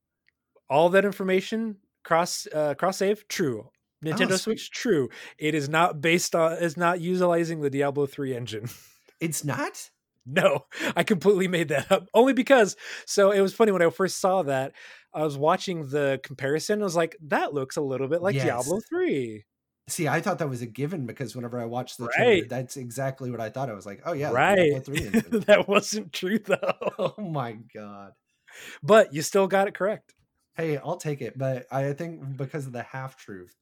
all that information cross uh, cross save true nintendo sweet. switch true it is not based on is not utilizing the diablo 3 engine It's not. No, I completely made that up. Only because so it was funny when I first saw that. I was watching the comparison. I was like, that looks a little bit like Yes. Diablo 3. See, I thought that was a given because whenever I watched the Right. trailer, that's exactly what I thought. I was like, oh yeah, right. Diablo 3 that wasn't true though. oh my god. But you still got it correct. Hey, I'll take it, but I think because of the half truth,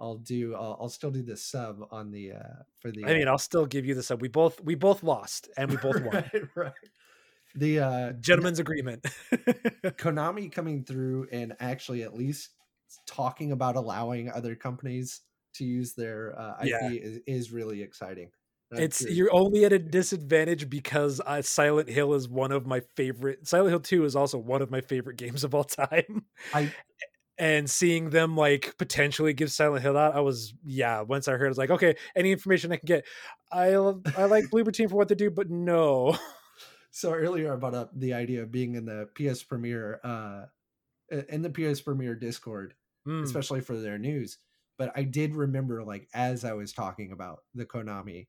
I'll do. I'll, I'll still do the sub on the uh for the. I mean, uh, I'll still give you the sub. We both we both lost and we both won. right. The uh Gentleman's agreement. Konami coming through and actually at least talking about allowing other companies to use their uh, IP Yeah. is, is really exciting. I'm it's curious- you're only at a disadvantage because uh, Silent Hill is one of my favorite. Silent Hill 2 is also one of my favorite games of all time. I- and seeing them like potentially give Silent Hill out, I was yeah. Once I heard, I was like, okay, any information I can get. I I like Bloober Team for what they do, but no. so earlier I brought up the idea of being in the PS Premiere uh in the PS Premiere Discord, Mm, especially for their news. but I did remember like as I was talking about the Konami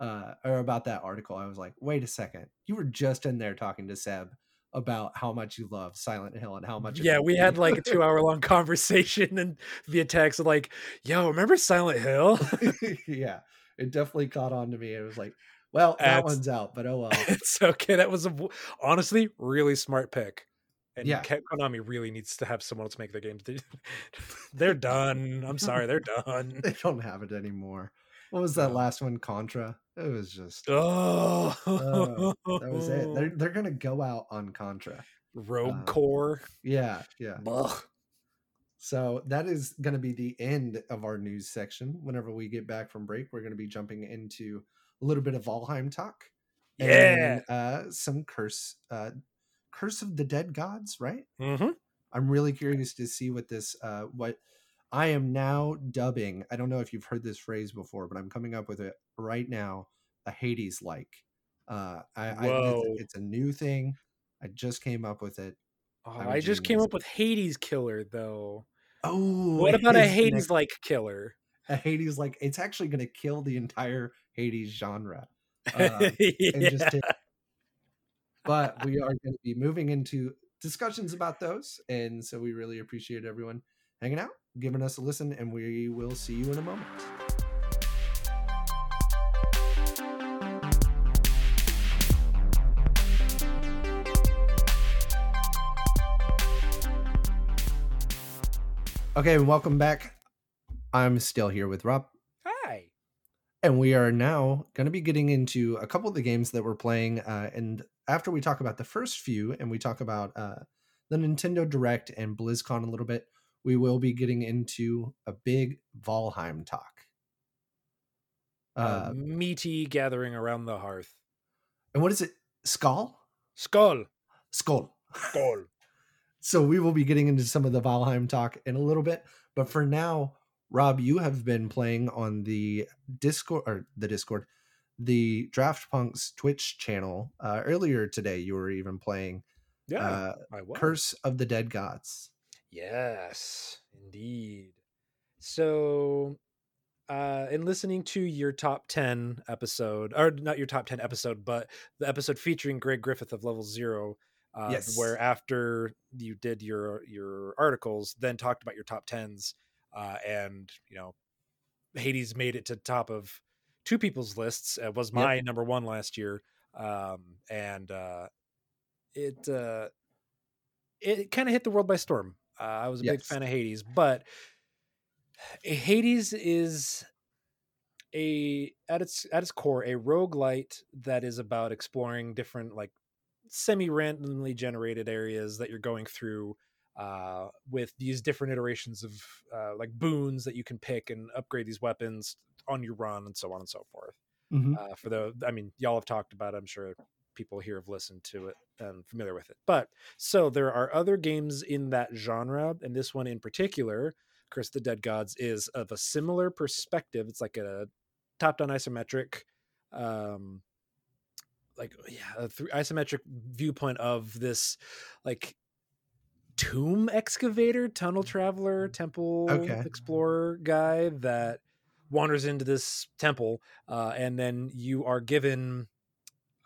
uh or about that article, I was like, wait a second, you were just in there talking to Seb about how much you love Silent Hill and how much. Yeah, we had like a two hour long conversation and via text like, "Yo, remember Silent Hill?" yeah, it definitely caught on to me. It was like, well, that one's out, but oh well. It's okay. That was a, honestly really smart pick. And yeah. Konami really needs to have someone else make their games. They're done. I'm sorry, they're done. they don't have it anymore. What was that last one? Contra. It was just oh, that was it. They're they're gonna go out on Contra. Rogue uh, Corps. Yeah, yeah. Ugh. So that is going to be the end of our news section. Whenever we get back from break, we're going to be jumping into a little bit of Valheim talk. Yeah. And, uh, some curse, uh, curse of the dead gods, right? Mm-hmm. I'm really curious to see what this, uh, what I am now dubbing. I don't know if you've heard this phrase before, but I'm coming up with it right now. A Hades like. Uh, I, I it's, it's, a new thing. I just came up with it. Oh, I just came up with Hades killer though. Oh, what about a Hades like killer? A Hades like it's actually going to kill the entire Hades genre. Uh, yeah. to, but we are going to be moving into discussions about those, and so we really appreciate everyone hanging out, giving us a listen, and we will see you in a moment. Okay, welcome back. I'm still here with Rob. Hi. And we are now going to be getting into a couple of the games that we're playing. Uh, and after we talk about the first few and we talk about uh, the Nintendo Direct and BlizzCon a little bit, we will be getting into a big Valheim talk. Uh, meaty gathering around the hearth. And what is it? Skull? Skull. Skull. Skull. So we will be getting into some of the Valheim talk in a little bit. But for now, Rob, you have been playing on the Discord or the Discord, the Draft Punks Twitch channel. Uh, earlier today, you were even playing yeah, uh, Curse of the Dead Gods. Yes, indeed. So, uh, in listening to your top 10 episode, or not your top 10 episode, but the episode featuring Greg Griffith of Level Zero, uh, yes. where after you did your your articles, then talked about your top tens, uh, and you know, Hades made it to top of two people's lists. It was my yep. number one last year, um, and uh, it uh, it kind of hit the world by storm. Uh, I was a yes. big fan of Hades, but Hades is a at its at its core a roguelite that is about exploring different like semi randomly generated areas that you're going through uh, with these different iterations of uh, like boons that you can pick and upgrade these weapons on your run and so on and so forth. Mm-hmm. Uh, for the, I mean, y'all have talked about. It, I'm sure people here have listened to it and familiar with it. But so there are other games in that genre, and this one in particular, Curse the Dead Gods, is of a similar perspective. It's like a top-down isometric um like yeah a th- isometric viewpoint of this like tomb excavator tunnel traveler temple okay. explorer guy that wanders into this temple uh, and then you are given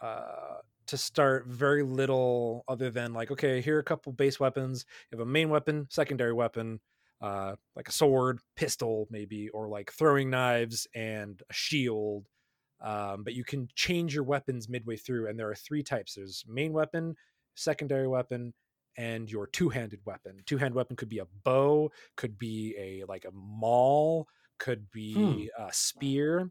uh, to start very little other than like okay here are a couple base weapons. You have a main weapon secondary weapon uh, like a sword pistol maybe or like throwing knives and a shield. Um, but you can change your weapons midway through and there are three types. There's main weapon secondary weapon and your two-handed weapon two-handed weapon could be a bow could be a like a maul could be hmm. a spear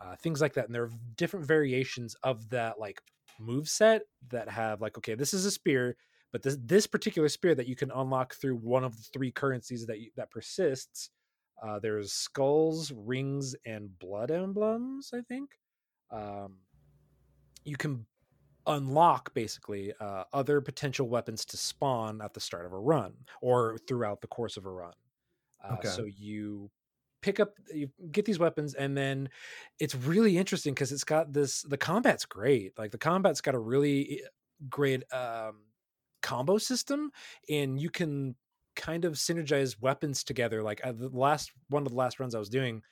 uh, things like that and there are different variations of that like move set that have like okay this is a spear but this this particular spear that you can unlock through one of the three currencies that you, that persists uh, there's skulls, rings, and blood emblems. I think um, you can unlock basically uh, other potential weapons to spawn at the start of a run or throughout the course of a run. Uh, okay. So you pick up, you get these weapons, and then it's really interesting because it's got this. The combat's great. Like the combat's got a really eh, great um, combo system, and you can kind of synergize weapons together. Like uh, the last one of the last runs I was doing,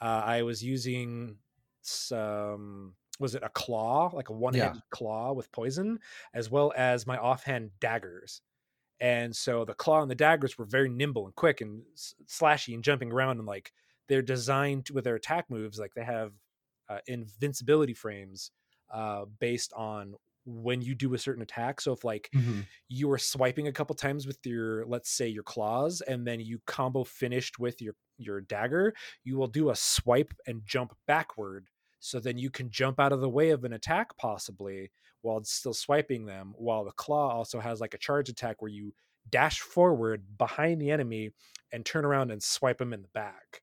uh, I was using some was it a claw, like a one-handed yeah. claw with poison, as well as my offhand daggers. And so the claw and the daggers were very nimble and quick and slashy and jumping around and like they're designed with their attack moves like they have uh, invincibility frames uh, based on when you do a certain attack. So if like mm-hmm. you were swiping a couple times with your let's say your claws and then you combo finished with your your dagger, you will do a swipe and jump backward so then you can jump out of the way of an attack possibly while still swiping them while the claw also has like a charge attack where you dash forward behind the enemy and turn around and swipe them in the back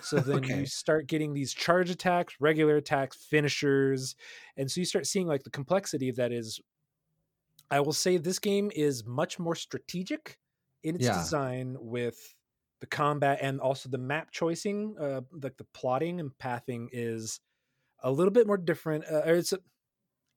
so then okay. you start getting these charge attacks, regular attacks, finishers. And so you start seeing like the complexity that is I will say this game is much more strategic in its yeah. design with the combat and also the map choosing, uh, like the plotting and pathing is a little bit more different. Uh, it's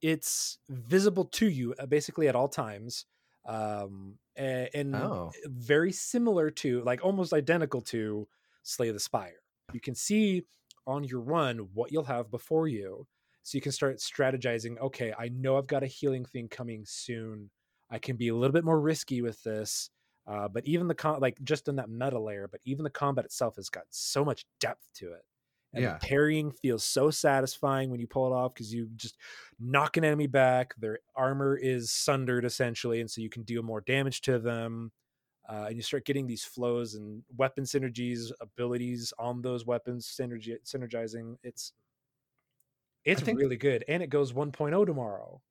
it's visible to you uh, basically at all times, um, and, and oh. very similar to, like, almost identical to Slay the Spire. You can see on your run what you'll have before you. So you can start strategizing, okay, I know I've got a healing thing coming soon. I can be a little bit more risky with this. Uh, but even the con like just in that meta layer, but even the combat itself has got so much depth to it. And yeah. parrying feels so satisfying when you pull it off because you just knock an enemy back. Their armor is sundered essentially, and so you can deal more damage to them uh, and you start getting these flows and weapon synergies, abilities on those weapons synergy synergizing. It's it's think, really good, and it goes 1.0 tomorrow.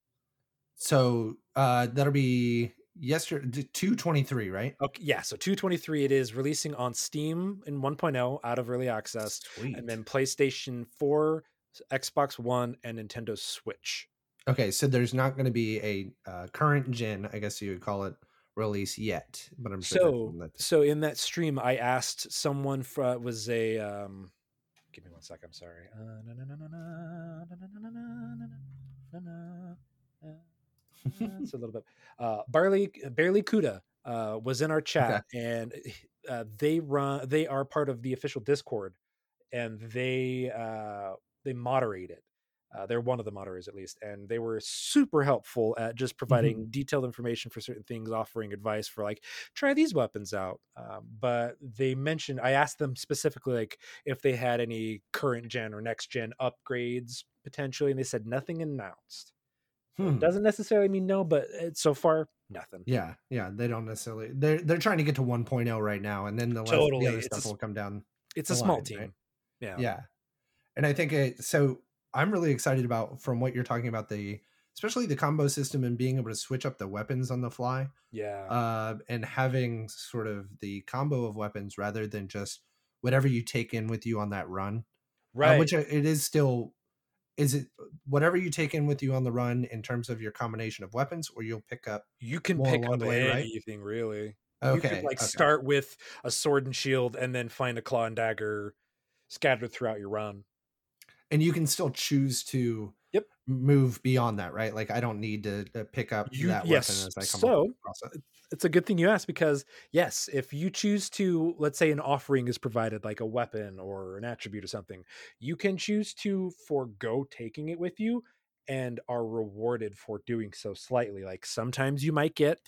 So uh, that'll be yesterday 223 right okay yeah so 223 it is releasing on steam in 1.0 out of early access Sweet. and then playstation 4 xbox one and nintendo switch okay so there's not going to be a uh, current gen i guess you would call it release yet, but I'm sure so. So in that stream, I asked someone for was a. Um, give me one sec. I'm sorry. It's a little bit. Uh, Barley Barley Kuda uh, was in our chat, okay. and uh, they run. They are part of the official Discord, and they uh, they moderate it. Uh, they're one of the moderators at least, and they were super helpful at just providing mm-hmm. detailed information for certain things, offering advice for like try these weapons out. Um, but they mentioned I asked them specifically like if they had any current gen or next gen upgrades potentially, and they said nothing announced. Hmm. Doesn't necessarily mean no, but so far nothing. Yeah, yeah, they don't necessarily. They're they're trying to get to 1.0 right now, and then the, totally. the other stuff a, will come down. It's a line, small team. Right? Yeah, yeah, and I think it so I'm really excited about from what you're talking about the especially the combo system and being able to switch up the weapons on the fly. Yeah. Uh, and having sort of the combo of weapons rather than just whatever you take in with you on that run. Uh, right. Uh, which it is still is it uh, whatever you take in with you on the run in terms of your combination of weapons or you'll pick up you can pick up way, anything right? really okay you could like okay. start with a sword and shield and then find a claw and dagger scattered throughout your run and you can still choose to yep. move beyond that right? Like i don't need to, to pick up you, that yes. weapon as i come so across it it's a good thing you asked because yes if you choose to let's say an offering is provided like a weapon or an attribute or something you can choose to forego taking it with you and are rewarded for doing so slightly. Like sometimes you might get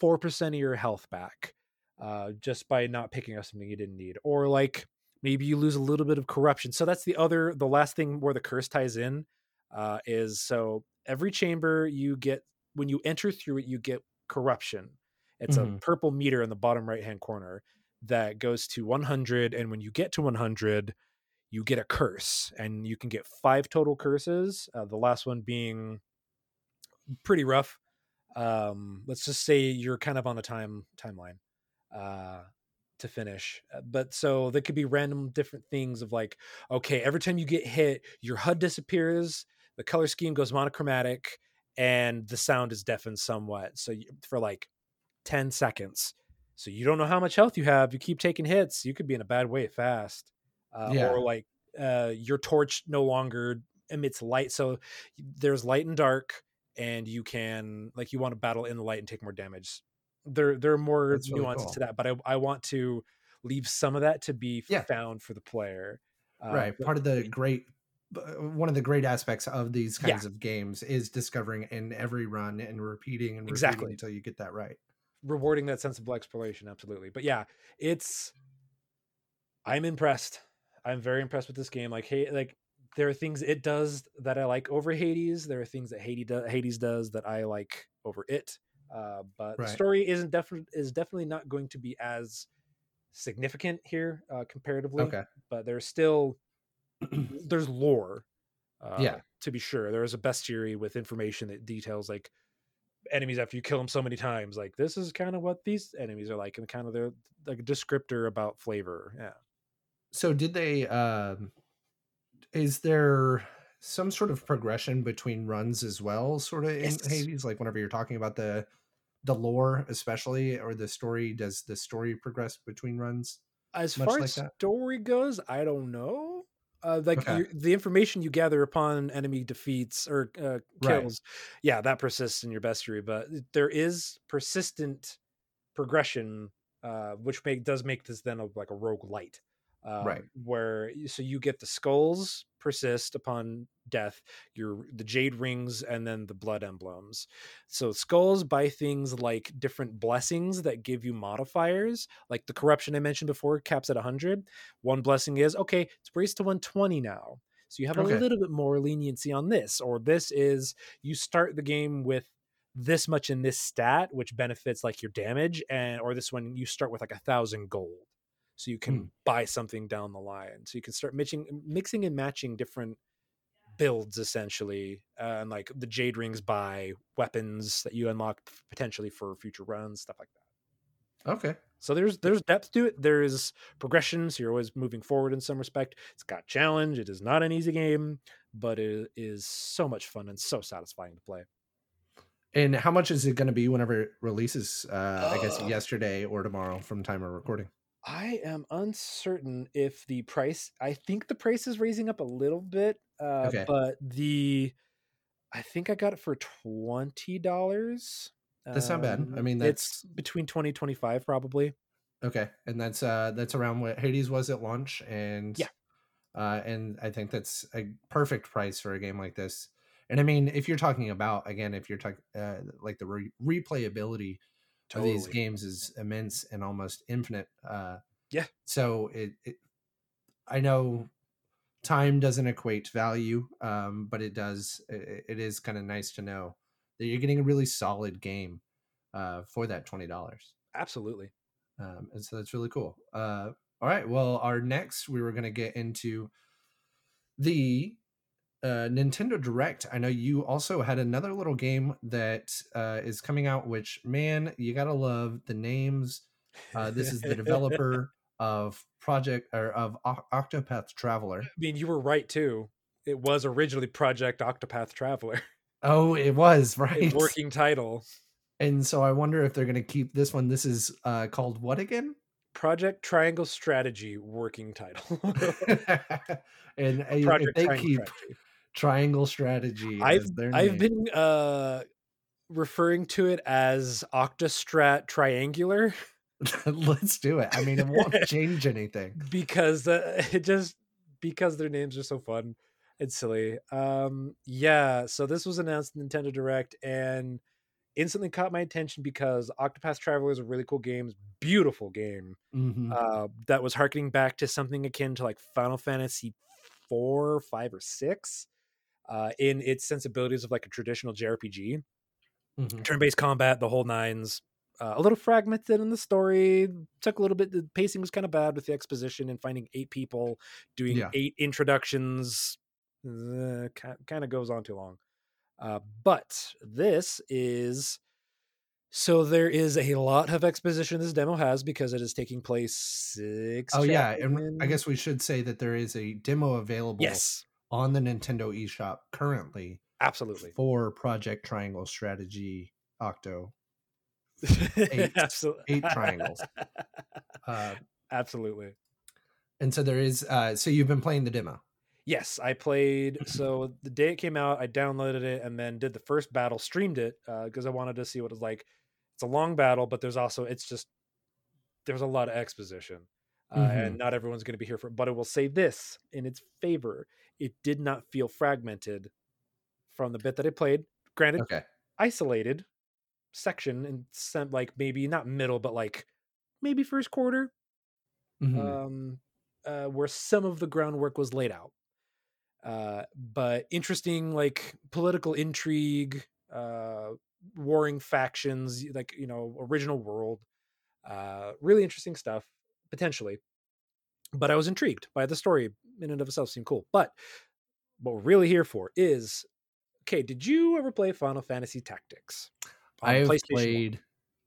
4% of your health back uh, just by not picking up something you didn't need or like maybe you lose a little bit of corruption. So that's the other the last thing where the curse ties in uh, is so every chamber you get when you enter through it you get corruption it's mm-hmm. a purple meter in the bottom right hand corner that goes to 100 and when you get to 100 you get a curse and you can get five total curses uh, the last one being pretty rough um, let's just say you're kind of on a time timeline uh, to finish. Uh, but so there could be random different things of like, okay, every time you get hit, your HUD disappears, the color scheme goes monochromatic, and the sound is deafened somewhat. So you, for like 10 seconds. So you don't know how much health you have. You keep taking hits, you could be in a bad way fast. Uh, yeah. Or like uh, your torch no longer emits light. So there's light and dark, and you can like you want to battle in the light and take more damage there there are more really nuances cool. to that, but I I want to leave some of that to be Yeah. found for the player. Uh, right. but- Part of the great, one of the great aspects of these Yeah. kinds of games is discovering in every run and repeating and repeating Exactly. until you get that right. rewarding that sensible exploration absolutely but yeah it's i'm impressed i'm very impressed with this game like hey like there are things it does that i like over hades there are things that hades, do, hades does that i like over it uh, but Right. the story isn't definitely is definitely not going to be as significant here uh, comparatively Okay. but there's still there's lore uh, Yeah. to be sure there is a bestiary with information that details like enemies after you kill them so many times like this is kind of what these enemies are like and kind of their like a descriptor about flavor yeah So did they? Um, is there some sort of progression between runs as well, sort of in Yes. Hades? Like whenever you're talking about the the lore, especially, or the story, does the story progress between runs? as far like as that? story goes i don't know uh, like Okay. you, the information you gather upon enemy defeats or uh, Right. kills yeah that persists in your bestiary but there is persistent progression uh, which make does make this then a, like a roguelite um, Right. where so you get the skulls persist upon death your the jade rings and then the blood emblems so skulls buy things like different blessings that give you modifiers like the corruption i mentioned before caps at 100 one blessing is okay it's raised to 120 now so you have Okay. a little bit more leniency on this or this is you start the game with this much in this stat which benefits like your damage and or this one you start with like a thousand gold so you can Hmm. buy something down the line so you can start mixing mixing and matching different builds essentially uh, and like the jade rings buy weapons that you unlock potentially for future runs stuff like that Okay. so there's there's depth to it there is progression so you're always moving forward in some respect it's got challenge it is not an easy game but it is so much fun and so satisfying to play And how much is it going to be whenever it releases? Uh, I guess Uh, yesterday or tomorrow from time of recording. I am uncertain if the price. I think the price is raising up a little bit, uh, Okay. but the I think I got it for twenty dollars. That's not bad. I mean, it's between 20 25 probably. Okay, and that's uh that's around what Hades was at launch, and Yeah. uh, and I think that's a perfect price for a game like this. And I mean, if you're talking about again, if you're talking uh, like the re- replayability of these games is immense and almost infinite. Uh, Yeah. So it, it, I know time doesn't equate value, um, but it does. It, it is kind of nice to know that you're getting a really solid game uh, for that twenty dollars Absolutely. um, and so that's really cool. Uh, all right, well, our next we were going to get into the uh, Nintendo Direct. I know you also had another little game that uh, is coming out, which man, you gotta love the names. Uh, this is the developer of Project or of O- Octopath Traveler. I mean, you were right too. It was originally Project Octopath Traveler, Oh, it was a right. working title. And so I wonder if they're going to keep this one. This is uh, called what again? Project Triangle Strategy working title. and uh, if they Triangle keep Strategy. Triangle strategy I've I've been uh referring to it as Octostrat Triangular let's do it i mean it won't change anything because uh, it just because their names are so fun and silly. Um yeah, so this was announced in Nintendo Direct and instantly caught my attention because Octopath Traveler is a really cool game, beautiful game. Mhm. uh, that was harkening back to something akin to like Final Fantasy four, five, or six, uh, in its sensibilities of like a traditional JRPG, Mhm. turn-based combat, the whole nines. Uh, a little fragmented in the story. Took a little bit. The pacing was kind of bad with the exposition and finding eight people doing Yeah. eight introductions. Uh, kind of goes on too long. Uh, but this is so there is a lot of exposition this demo has because it is taking place six. oh yeah and i guess we should say that there is a demo available yes, on the nintendo eShop currently absolutely, for project triangle strategy octo Eight- absolutely, eight triangles. uh, absolutely. and so there is uh so you've been playing the demo Yes, I played. So the day it came out, I downloaded it and then did the first battle, streamed it because I wanted to see what it was like. it's a long battle but there's also it's just there's a lot of exposition uh, Mhm. and not everyone's going to be here for it, but i will say this in its favor it did not feel fragmented from the bit that i played granted Okay. isolated section and sent like maybe not middle but like maybe first quarter Mhm. um, uh, where some of the groundwork was laid out. Uh, but interesting, like political intrigue, uh, warring factions, like you know, original world, uh, really interesting stuff potentially. But I was intrigued by the story in and of itself. Seemed cool. But what we're really here for is, okay, did you ever play Final Fantasy Tactics? I have played.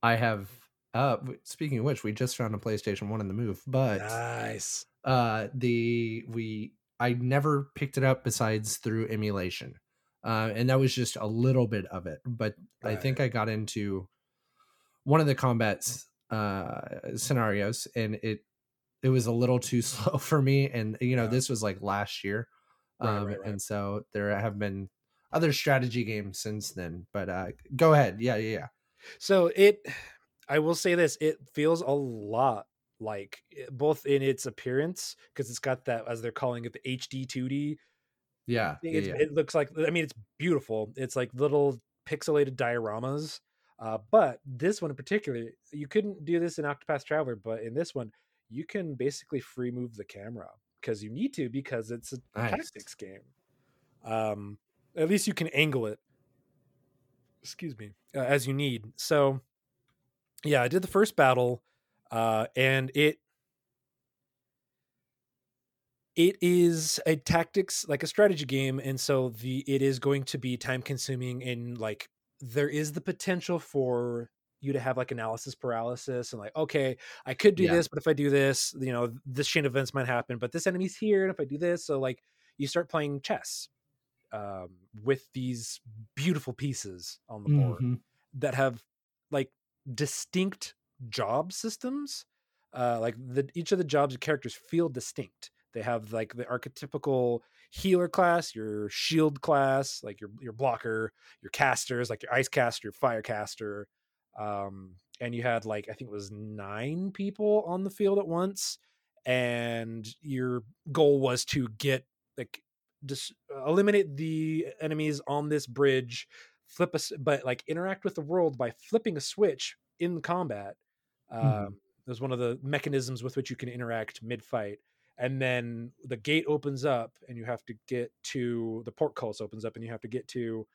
I have. Uh, speaking of which, we just found a PlayStation One in the move, but Nice. uh, the we I never picked it up besides through emulation, uh, and that was just a little bit of it. But I think I got into one of the combats uh, scenarios, and it it was a little too slow for me. And you know, Yeah. this was like last year, Right, um, right, right. and so there have been other strategy games since then. But uh, go ahead, yeah, yeah, yeah. So it, I will say this: it feels a lot like eh, both in its appearance because it's got that as they're calling it the HD 2D. Yeah, yeah, yeah. It looks like I mean it's beautiful. It's like little pixelated dioramas. Uh, but this one in particular, you couldn't do this in Octopath Traveler, but in this one, you can basically free move the camera because you need to because it's a Nice. tactics game. Um, at least you can angle it. Excuse me, uh, as you need. So, yeah, I did the first battle, uh, and it it is a tactics like a strategy game, and so the it is going to be time consuming and like there is the potential for you to have like analysis paralysis and like okay i could do Yeah. this but if i do this you know this chain of events might happen but this enemy's here and if i do this so like you start playing chess um, with these beautiful pieces on the board Mhm. that have like distinct job systems uh like the each of the jobs and characters feel distinct they have like the archetypical healer class your shield class like your your blocker your casters like your ice caster your fire caster um and you had like i think it was nine people on the field at once and your goal was to get like just eliminate the enemies on this bridge flip us but like interact with the world by flipping a switch in combat um Mhm. there's one of the mechanisms with which you can interact mid-fight and then the gate opens up and you have to get to the portcullis opens up and you have to get to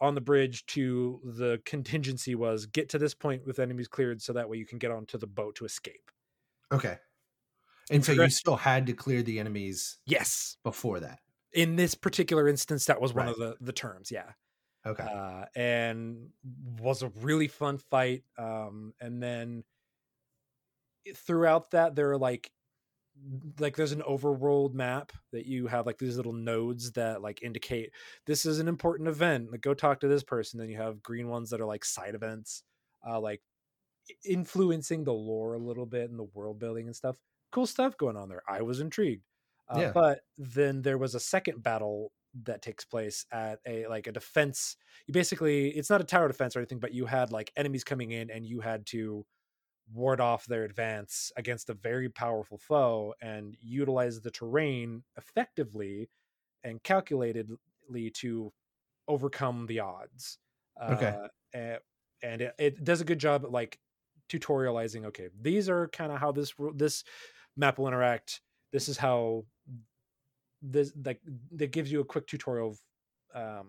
on the bridge to the contingency was get to this point with enemies cleared so that way you can get onto the boat to escape Okay. And so you still had to clear the enemies yes before that. in this particular instance that was one Right. of the the terms yeah Okay. uh, and was a really fun fight. Um, and then throughout that, there are like like there's an overworld map that you have like these little nodes that like indicate this is an important event. Like go talk to this person. Then you have green ones that are like side events, uh, like influencing the lore a little bit and the world building and stuff. Cool stuff going on there. I was intrigued. Uh, Yeah. But then there was a second battle that takes place at a like a defense. You basically it's not a tower defense or anything, but you had like enemies coming in and you had to ward off their advance against a very powerful foe and utilize the terrain effectively and calculatedly to overcome the odds. Okay. Uh, and and it, it does a good job at like tutorializing. Okay, these are kind of how this this map will interact. This is how this like that gives you a quick tutorial of um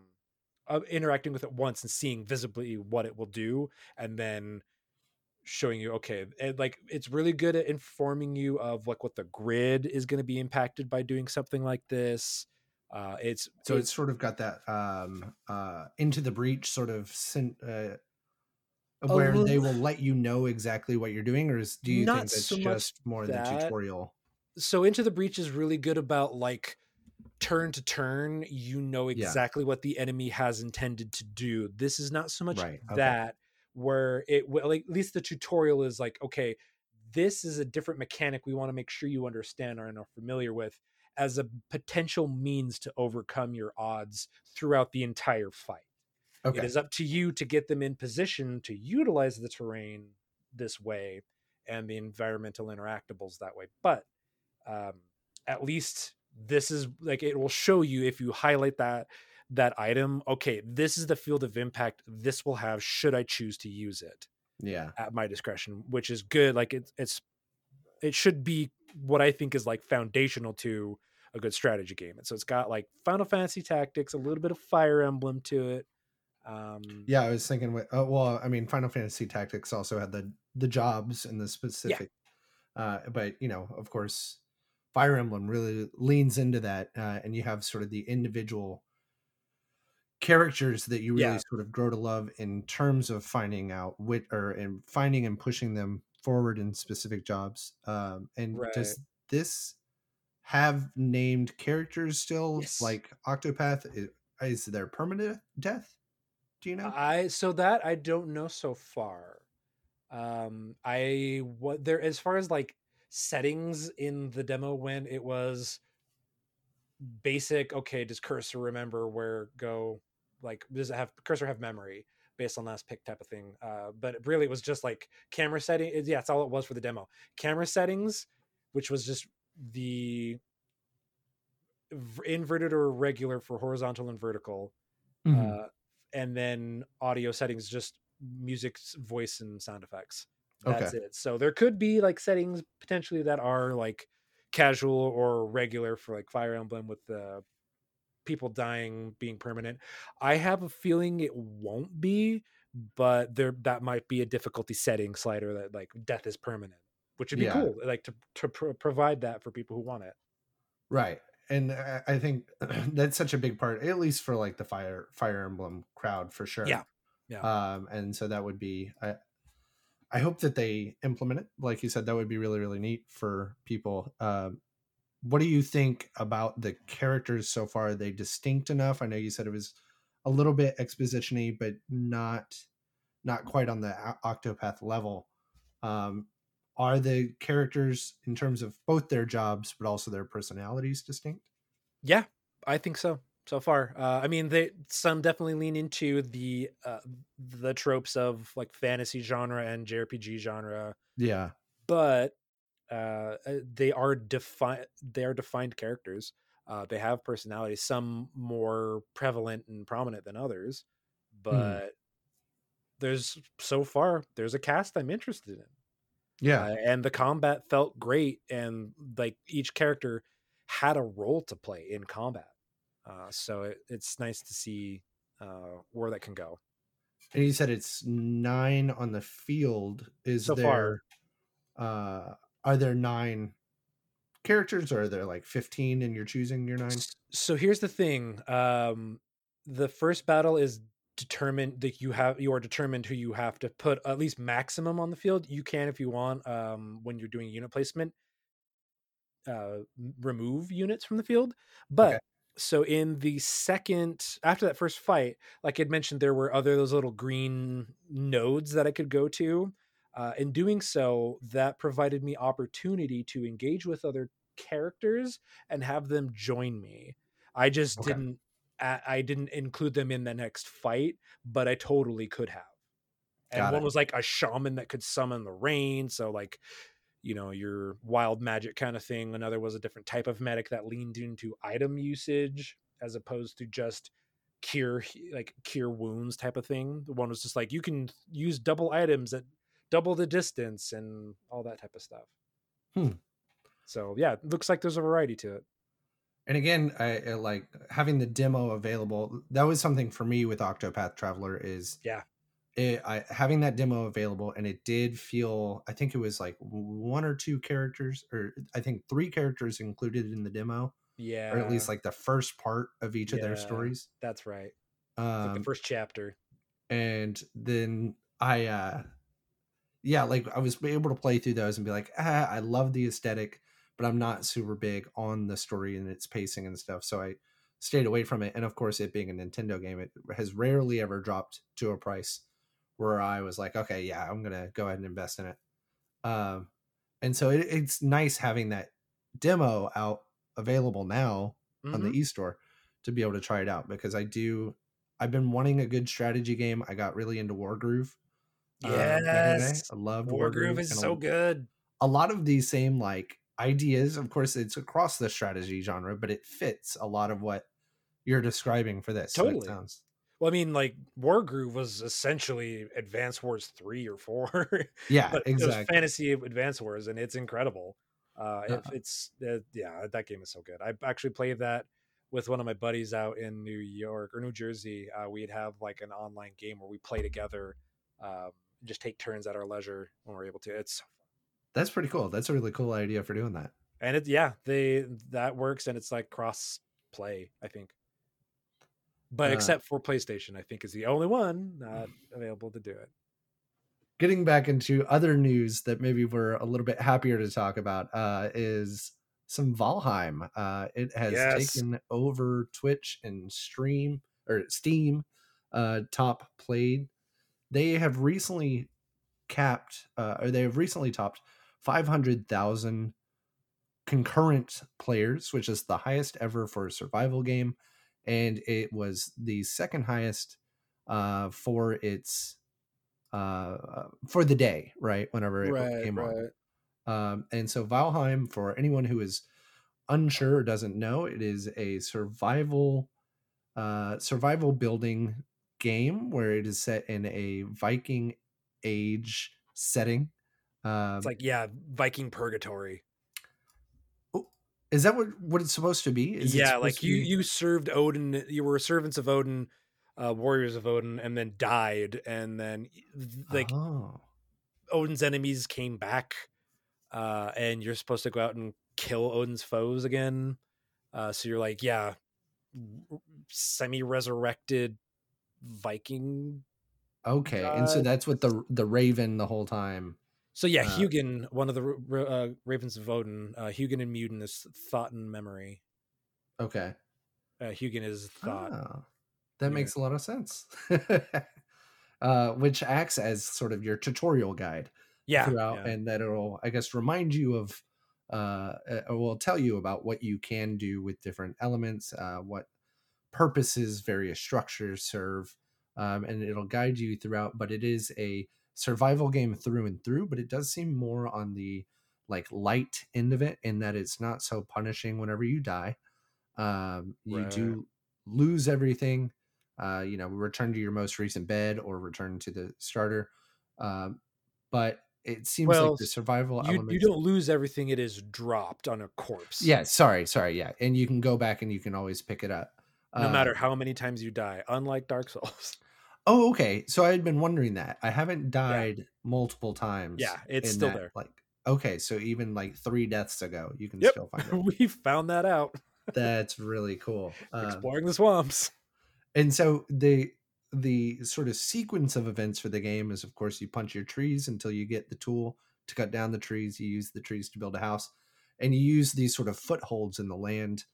of interacting with it once and seeing visibly what it will do and then showing you okay and like it's really good at informing you of like what the grid is going to be impacted by doing something like this uh it's So it's sort of got that um uh into the breach sort of sin- uh where they will let you know exactly what you're doing or is do you think that's so just more the tutorial? so into the breach is really good about like turn to turn you know Yeah. exactly what the enemy has intended to do this is not so much Right, okay. Where it like, at least the tutorial is like okay this is a different mechanic we want to make sure you understand and are familiar with as a potential means to overcome your odds throughout the entire fight Okay. It is up to you to get them in position to utilize the terrain this way and the environmental interactables that way. But um, at least this is like it will show you if you highlight that that item. Okay, this is the field of impact this will have should I choose to use it Yeah. at my discretion, which is good. Like it's it's it should be what I think is like foundational to a good strategy game. And so it's got like Final Fantasy Tactics, a little bit of Fire Emblem to it. Um, Yeah, I was thinking. With, uh, well, I mean, Final Fantasy Tactics also had the the jobs and the specific. Uh, but you know, of course, Fire Emblem really leans into that, uh, and you have sort of the individual characters that you really Yeah. sort of grow to love in terms of finding out wit or and finding and pushing them forward in specific jobs. Um, and Right. does this have named characters still? Yes. Like Octopath, is, is there permanent death? Do you know? I so that I don't know so far. Um, I what there as far as like settings in the demo when it was basic. Okay, does cursor remember where go? Like, does it have cursor have memory based on last pick type of thing? Uh, but really, it was just like camera setting. it- Yeah, that's all it was for the demo. Camera settings, which was just the inverted or regular for horizontal and vertical Mhm. uh, and then audio settings just music voice and sound effects that's it so there could be like settings potentially that are like casual or regular for like fire emblem with the people dying being permanent i have a feeling it won't be but there that might be a difficulty setting slider that like death is permanent which would be Yeah. cool like to, to pro- provide that for people who want it Right. And I I think that's such a big part, at least for like the fire Fire Emblem crowd for sure. Yeah. Yeah. Um, and so that would be I I hope that they implement it. Like you said, that would be really, really neat for people. Um, what do you think about the characters so far? Are they distinct enough? I know you said it was a little bit expositiony, but not not quite on the Octopath level. Um, are the characters in terms of both their jobs but also their personalities distinct? Yeah, I think so. So far, uh, I mean, they some definitely lean into the uh, the tropes of like fantasy genre and JRPG genre, Yeah. but uh, uh, they are defined. They are defined characters. Uh, they have personalities. Some more prevalent and prominent than others, but there's so far there's a cast I'm interested in. Yeah. Uh, and the combat felt great and like each character had a role to play in combat uh, so it, it's nice to see uh, where that can go and you said it's nine on the field. Is So there far. uh are there nine characters or are there like 15 and you're choosing your nine? So here's the thing um, the first battle is determined that you have you are determined who you have to put at least maximum on the field you can if you want um, when you're doing unit placement uh, remove units from the field but Okay. so in the second after that first fight like i'd mentioned there were other those little green nodes that i could go to uh, in doing so that provided me opportunity to engage with other characters and have them join me i just Okay. didn't I, didn't include them in the next fight but i totally could have and Got one it. was like a shaman that could summon the rain so like you know your wild magic kind of thing another was a different type of medic that leaned into item usage as opposed to just cure like cure wounds type of thing the one was just like you can use double items at double the distance and all that type of stuff Hmm. so yeah it looks like there's a variety to it And again, I, I like having the demo available. That was something for me with Octopath Traveler is Yeah. it, I, having that demo available, and it did feel. I think it was like one or two characters, or I think three characters included in the demo, yeah or at least like the first part of each of their stories. that's right like Um, the first chapter and then I, uh yeah, like I was able to play through those and be like, ah, I love the aesthetic, but I'm not super big on the story and its pacing and stuff. So I stayed away from it. And of course, it being a Nintendo game, it has rarely ever dropped to a price where I was like, okay, yeah, I'm gonna go ahead and invest in it. Um, and so it, it's nice having that demo out available now on Mhm. the e-store to be able to try it out because I do I've been wanting a good strategy game. I got really into Wargroove. Yes, I loved War is so a, good. A lot of these same like ideas, of course, it's across the strategy genre, but it fits a lot of what you're describing for this. Totally. So sounds well, I mean, like Wargroove was essentially Advance Wars three or four. Yeah, exactly. Fantasy Advance Wars, and it's incredible. Uh, it, it's uh, yeah, that game is so good. I actually played that with one of my buddies out in New York or New Jersey. Uh, we'd have like an online game where we play together, um, just take turns at our leisure when we're able to. It's. That's pretty cool. That's a really cool idea for doing that. and it yeah they that works and it's like cross play I think. But Uh, except for PlayStation, I think is the only one not available to do it. Getting back into other news that maybe we're a little bit happier to talk about uh, is some Valheim. Uh, it has Yes. taken over Twitch and Stream or Steam uh, top played. They have recently capped, uh, or they have recently topped 500,000 concurrent players, which is the highest ever for a survival game. And it was the second highest uh, for its uh, for the day, right? Whenever it came on. Um, and so Valheim, for anyone who is unsure or doesn't know, it is a survival uh, survival building game where it is set in a Viking age setting. Um, It's like yeah, Viking purgatory. is that what what it's supposed to be? Is yeah, like you be- you served Odin, you were servants of Odin, uh, warriors of Odin, and then died, and then like oh. Odin's enemies came back, uh, and you're supposed to go out and kill Odin's foes again. Uh, so you're like, yeah, semi resurrected Viking. okay, and so that's what the the Raven the whole time. So yeah, Uh, Hugin, one of the uh, ravens of Odin, uh, Hugin and Munin is thought and memory. Okay, Uh, Hugin is thought. Ah, that makes a lot of sense. uh, which acts as sort of your tutorial guide yeah, throughout, yeah. and that it'll, I guess, remind you of, uh, uh, or will tell you about what you can do with different elements, uh, what purposes various structures serve, um, and it'll guide you throughout. But it is a survival game through and through, but it does seem more on the like light end of it, in that it's not so punishing whenever you die. Um, you Right. do lose everything. Uh, you know, return to your most recent bed or return to the starter. Um, but it seems Well, like the survival You, you don't lose everything; it is dropped on a corpse. Yeah, sorry, sorry, yeah, and you can go back and you can always pick it up. No matter Um, how many times you die. Unlike Dark Souls. Oh, okay. So I had been wondering that. I haven't died multiple times. Yeah, it's still that, there. Like, okay, so even like three deaths ago, you can Yep. still find it. we found that out That's really cool. Um, exploring the swamps. and so the the sort of sequence of events for the game is, of course, you punch your trees until you get the tool to cut down the trees. You use the trees to build a house, and you use these sort of footholds in the land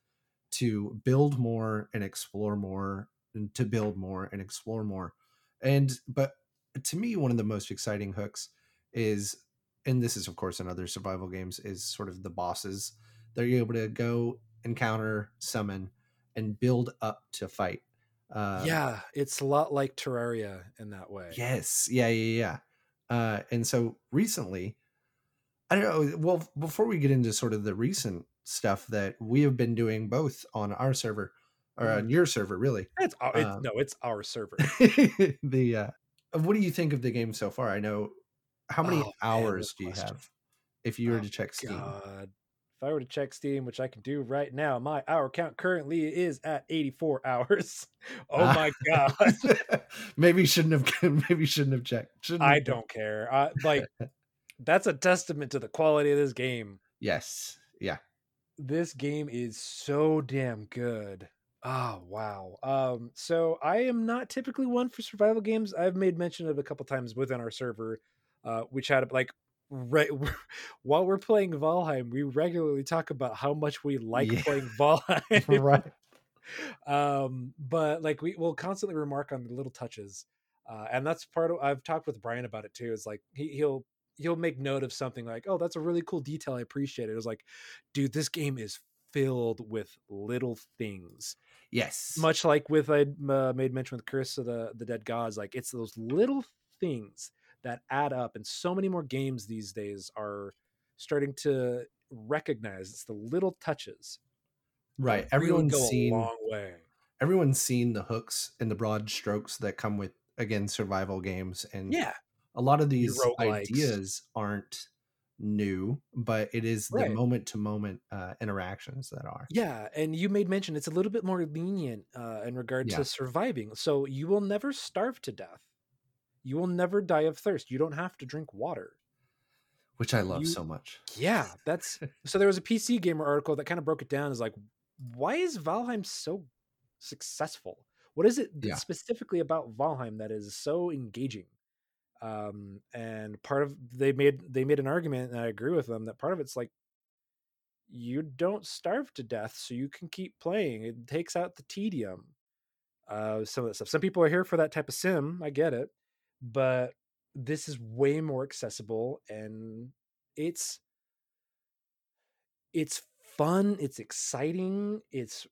to build more and explore more, and to build more and explore more. And but to me, one of the most exciting hooks is, and this is of course in other survival games, is sort of the bosses. They're able to go encounter, summon, and build up to fight. Um, yeah, it's a lot like Terraria in that way. Yes. Yeah. Yeah. Yeah. Uh, and so recently, I don't know. Well, before we get into sort of the recent stuff that we have been doing both on our server or on your server, really, It's, our- it's Um, no, it's our server. the uh, what do you think of the game so far? I know how many Oh, hours good do you question. have if you were Oh, to check Steam? God. If I were to check Steam, which I can do right now, my hour count currently is at 84 hours. Oh my god. maybe shouldn't have. Maybe shouldn't have checked. Shouldn't I have- don't care. I, like that's a testament to the quality of this game. Yes. Yeah. This game is so damn good. Oh wow. Um so I am not typically one for survival games. I've made mention of a couple times within our server. Uh we chat like right while we're playing Valheim, we regularly talk about how much we like Yeah. playing Valheim. right. um but like we will constantly remark on the little touches uh and that's part of i've talked with brian about it too is like he, he'll he'll make note of something like oh that's a really cool detail i appreciate it it was like dude this game is filled with little things Yes. much like with I uh, made mention with Curse of the the Dead Gods, like it's those little things that add up, and so many more games these days are starting to recognize it's the little touches. right. really Everyone's go seen a long way. everyone's seen the hooks and the broad strokes that come with again survival games and Yeah, a lot of these ideas aren't new but it is the moment to moment uh, interactions that are yeah, and you made mention it's a little bit more lenient uh, in regard Yeah. to surviving. So you will never starve to death. You will never die of thirst. You don't have to drink water. which i love You- so much Yeah, that's so. There was a PC Gamer article that kind of broke it down. Is like, why is Valheim so successful? What is it Yeah. specifically about Valheim that is so engaging? Um, and part of they made they made an argument, and I agree with them that part of it's like you don't starve to death, so you can keep playing. It takes out the tedium. Uh, some of that stuff. Some people are here for that type of sim. I get it, but this is way more accessible and it's it's fun it's exciting it's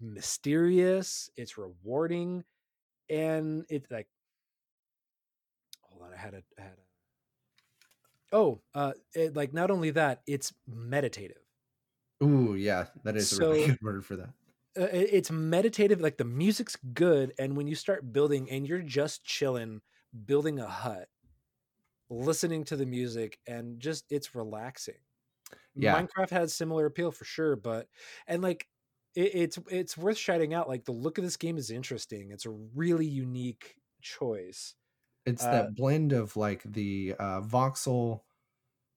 mysterious it's rewarding and it's like had a had a oh uh it, like not only that it's meditative. Ooh yeah that is a really So- good word for that. uh, it- it's meditative like the music's good and when you start building and you're just chilling building a hut listening to the music and just it's relaxing. Yeah. minecraft has similar appeal for sure but and like it, it's it's worth shouting out like the look of this game is interesting. It's a really unique choice it's uh, that blend of like the uh voxel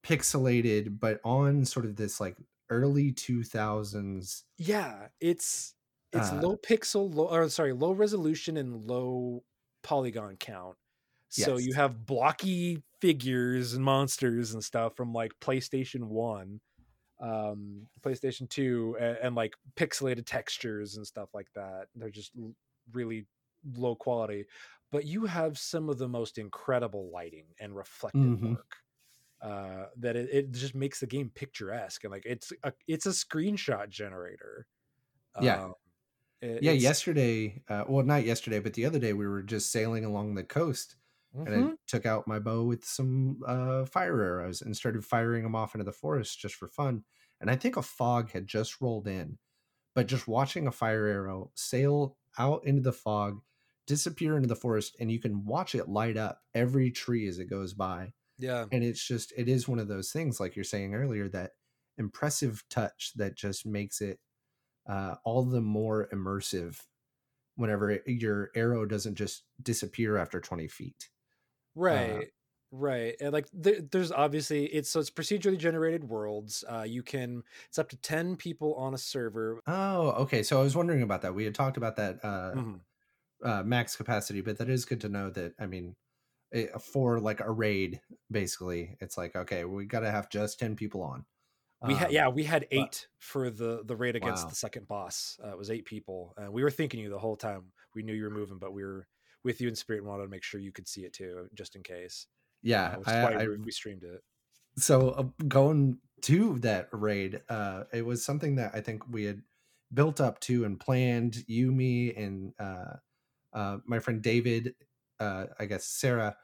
pixelated but on sort of this like early 2000s yeah it's it's Uh, low pixel low or sorry low resolution and low polygon count. So you have blocky figures and monsters and stuff from like playstation 1 um playstation 2 and, and like pixelated textures and stuff like that. They're just really low quality but you have some of the most incredible lighting and reflective Mhm. work uh that it, it just makes the game picturesque and like it's a it's a screenshot generator Yeah. Um, it- yeah yesterday uh well not yesterday but the other day we were just sailing along the coast and Mhm. I took out my bow with some uh, fire arrows and started firing them off into the forest just for fun. And I think a fog had just rolled in, but just watching a fire arrow sail out into the fog, disappear into the forest, and you can watch it light up every tree as it goes by. yeah And it's just, it is one of those things, like you're saying earlier, that impressive touch that just makes it uh, all the more immersive whenever it, your arrow doesn't just disappear after 20 feet. right right and like there, there's obviously it's so it's procedurally generated worlds uh you can it's up to 10 people on a server Oh, okay. So I was wondering about that. We had talked about that uh, Mhm. Uh, max capacity, but that is good to know that. I mean, it, for like a raid, basically, it's like okay, we got to have just ten people on. we had Um, yeah we had but- eight for the the raid against Wow. the second boss uh, it was eight people and we were thinking you the whole time we knew you were moving but we were with you in spirit and wanted to make sure you could see it too just in case Yeah, uh, I, I, we, we streamed it so uh, going to that raid, uh, it was something that I think we had built up to and planned. You, me, and uh, my friend David, uh, I guess Sarah,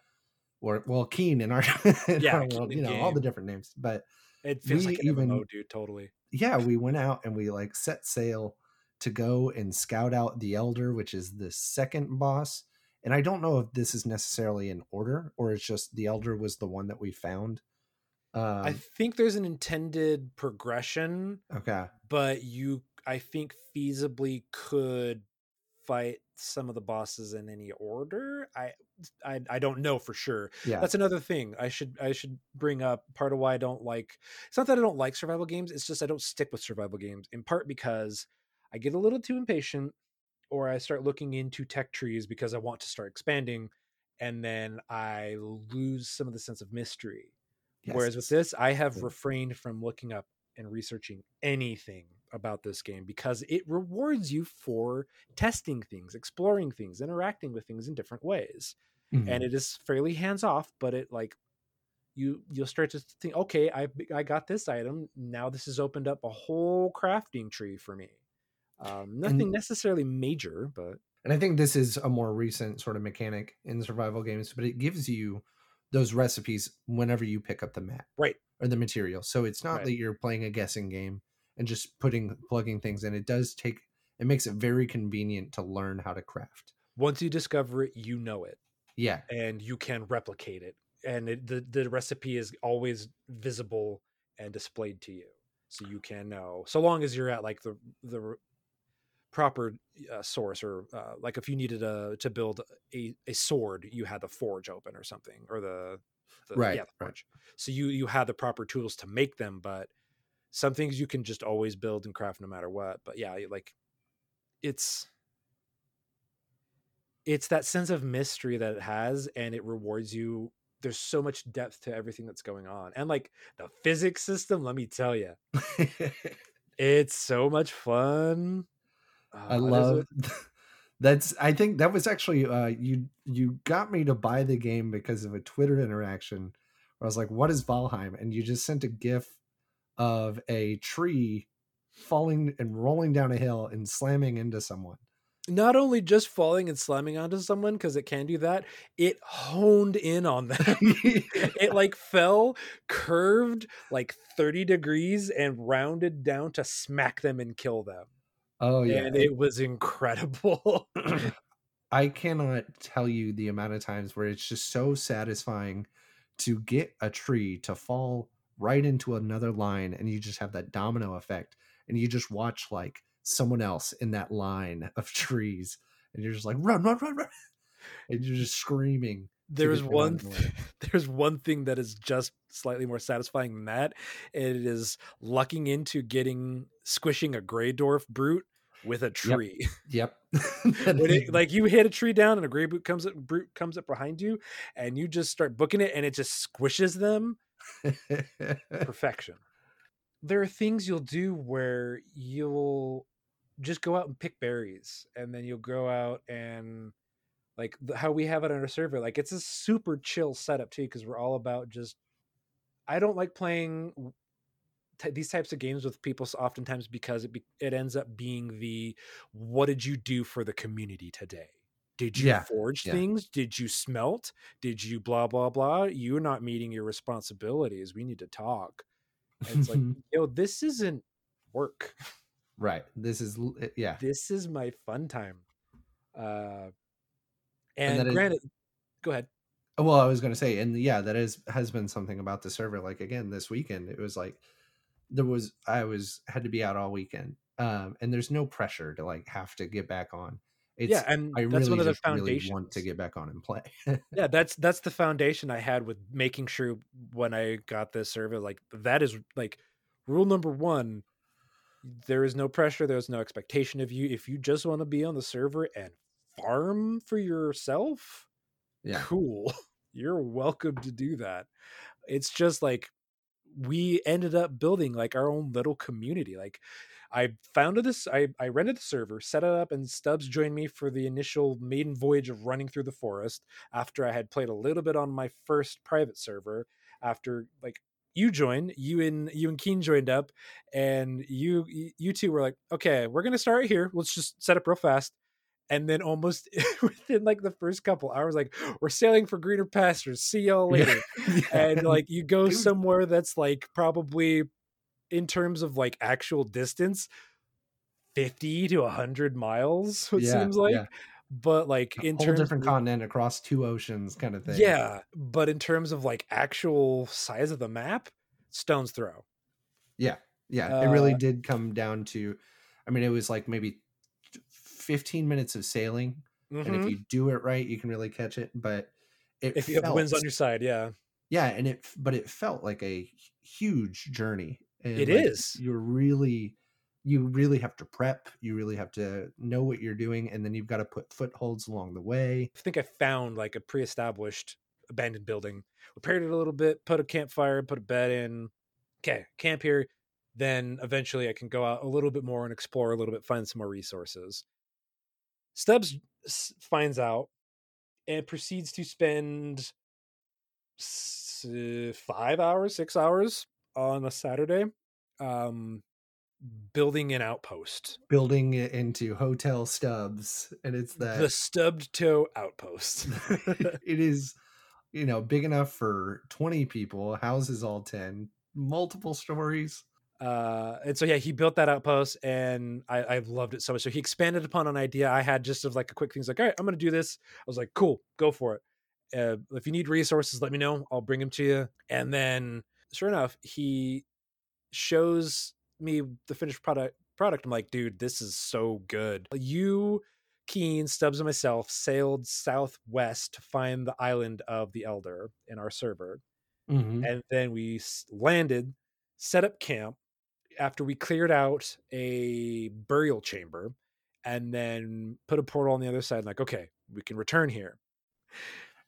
or well, Keen in our, in Yeah, our world, you know, all the different names, but it feels like an even- MMO, dude totally yeah, we went out and we like set sail to go and scout out the Elder, which is the second boss. And I don't know if this is necessarily in order or it's just the Elder was the one that we found. Um, i think there's an intended progression okay. but you i think feasibly could fight some of the bosses in any order i i, I don't know for sure Yeah. that's another thing i should i should bring up part of why i don't like it's not that i don't like survival games it's just i don't stick with survival games in part because i get a little too impatient or i start looking into tech trees because i want to start expanding and then i lose some of the sense of mystery Whereas with this, I have Yeah. refrained from looking up and researching anything about this game because it rewards you for testing things, exploring things, interacting with things in different ways. Mhm. And it is fairly hands off, but it like you you'll start to think, okay, I I got this item. Now this has opened up a whole crafting tree for me. Um, nothing necessarily major, but and I think this is a more recent sort of mechanic in survival games, but it gives you those recipes whenever you pick up the map, right, or the material. So it's not Right. that you're playing a guessing game and just putting plugging things in. It does take it makes it very convenient to learn how to craft. once you discover it, you know it. Yeah, and you can replicate it and it, the the recipe is always visible and displayed to you so you can know so long as you're at like the the proper uh, source or uh, like if you needed a to build a, a sword you had the forge open or something or the, the Right, yeah the right. forge so you you had the proper tools to make them but some things you can just always build and craft no matter what but yeah like it's it's that sense of mystery that it has and it rewards you there's so much depth to everything that's going on and like the physics system let me tell you it's so much fun I Uh, a- love that's I think that was actually uh you you got me to buy the game because of a Twitter interaction where I was like, what is Valheim? And you just sent a gif of a tree falling and rolling down a hill and slamming into someone. not only just falling and slamming onto someone because it can do that it honed in on them it like fell curved like 30 degrees and rounded down to smack them and kill them oh yeah. and it was incredible I cannot tell you the amount of times where it's just so satisfying to get a tree to fall right into another line and you just have that domino effect and you just watch like someone else in that line of trees and you're just like run run run run and you're just screaming them out one of the way. th- there's one thing that is just slightly more satisfying than that and it is lucking into getting squishing a gray dwarf brute with a tree. Yep. Is- it, like you hit a tree down and a gray boot comes up brute comes up behind you and you just start booking it and it just squishes them perfection. There are things you'll do where you'll just go out and pick berries and then you'll go out and like how we have it on our server like it's a super chill setup too because we're all about just i don't like playing t- these types of games with people oftentimes because it be, it ends up being the what did you do for the community today did you Yeah, forge yeah. things? Did you smelt? Did you blah blah blah? You're not meeting your responsibilities. We need to talk. And it's like yo this isn't work. Right. This is eh, yeah. This is my fun time. Uh and, is- granted go ahead. Well i was going to say and yeah that is has been something about the server like again this weekend it was like there was i was had to be out all weekend um and there's no pressure to like have to get back on it's yeah and i that's really one of the just really foundations want to get back on and play. Yeah that's that's the foundation i had with making sure when i got this server like that is like rule number one there is no pressure there's no expectation of you. If you just want to be on the server and farm for yourself yeah. cool. You're welcome to do that. It's just like we ended up building like our own little community like i founded this i, I rented the server set it up and stubbs joined me for the initial maiden voyage of running through the forest after i had played a little bit on my first private server after like you joined you and you and keen joined up and you you two were like okay we're gonna start here let's just set up real fast and then almost within like the first couple hours like we're sailing for greener pastures see y'all later Yeah. and like you go Dude. somewhere that's like probably in terms of like actual distance 50 to 100 miles it Yeah, seems like yeah. but like a in whole terms different of, continent across two oceans kind of thing yeah but in terms of like actual size of the map stone's throw yeah yeah it really Uh, did come down to i mean it was like maybe 15 minutes of sailing and Mhm. if you do it right you can really catch it but it if you have the winds on your side yeah yeah and it but it felt like a huge journey and It like, is. you're really you really have to prep you really have to know what you're doing and then you've got to put footholds along the way I think I found like a pre-established abandoned building, repaired it a little bit, put a campfire, put a bed in. Okay, camp here. Then eventually I can go out a little bit more and explore a little bit, find some more resources. Stubbs finds out and proceeds to spend five hours, six hours on a Saturday, um, building an outpost. building it into hotel stubbs and it's that The stubbed toe outpost. it is you know big enough for 20 people houses all 10 multiple stories. Uh and so yeah he built that outpost and i i loved it so much. So he expanded upon an idea i had just of like a quick things like all right i'm gonna do this. I was like cool go for it. Uh, if you need resources let me know i'll bring them to you. And then sure enough he shows me the finished product product. I'm like dude this is so good. You keen stubbs and myself sailed southwest to find the island of the elder in our server Mhm. and then we landed set up camp after we cleared out a burial chamber and then put a portal on the other side like okay we can return here.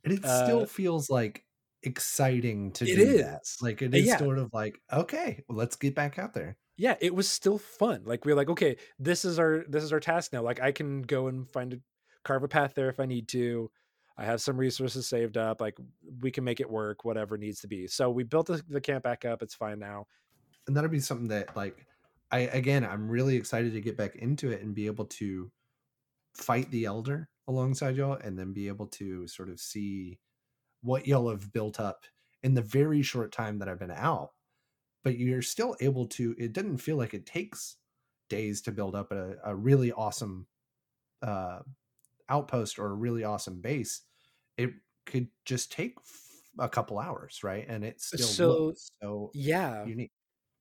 And it uh, still feels like exciting to It do that. is. like it Uh, yeah. sort of like okay well, let's get back out there. Yeah it was still fun. Like we are like okay this is our this is our task now. Like i can go and find a carve a path there if i need to. I have some resources saved up. Like we can make it work whatever needs to be. So we built the, the camp back up. It's fine now. And that'll be something that like i again i'm really excited to get back into it and be able to fight the elder alongside y'all and then be able to sort of see what y'all have built up in the very short time that i've been out but you're still able to it doesn't feel like it takes days to build up a, a really awesome uh outpost or a really awesome base it could just take f- a couple hours right and it still So, looks so yeah unique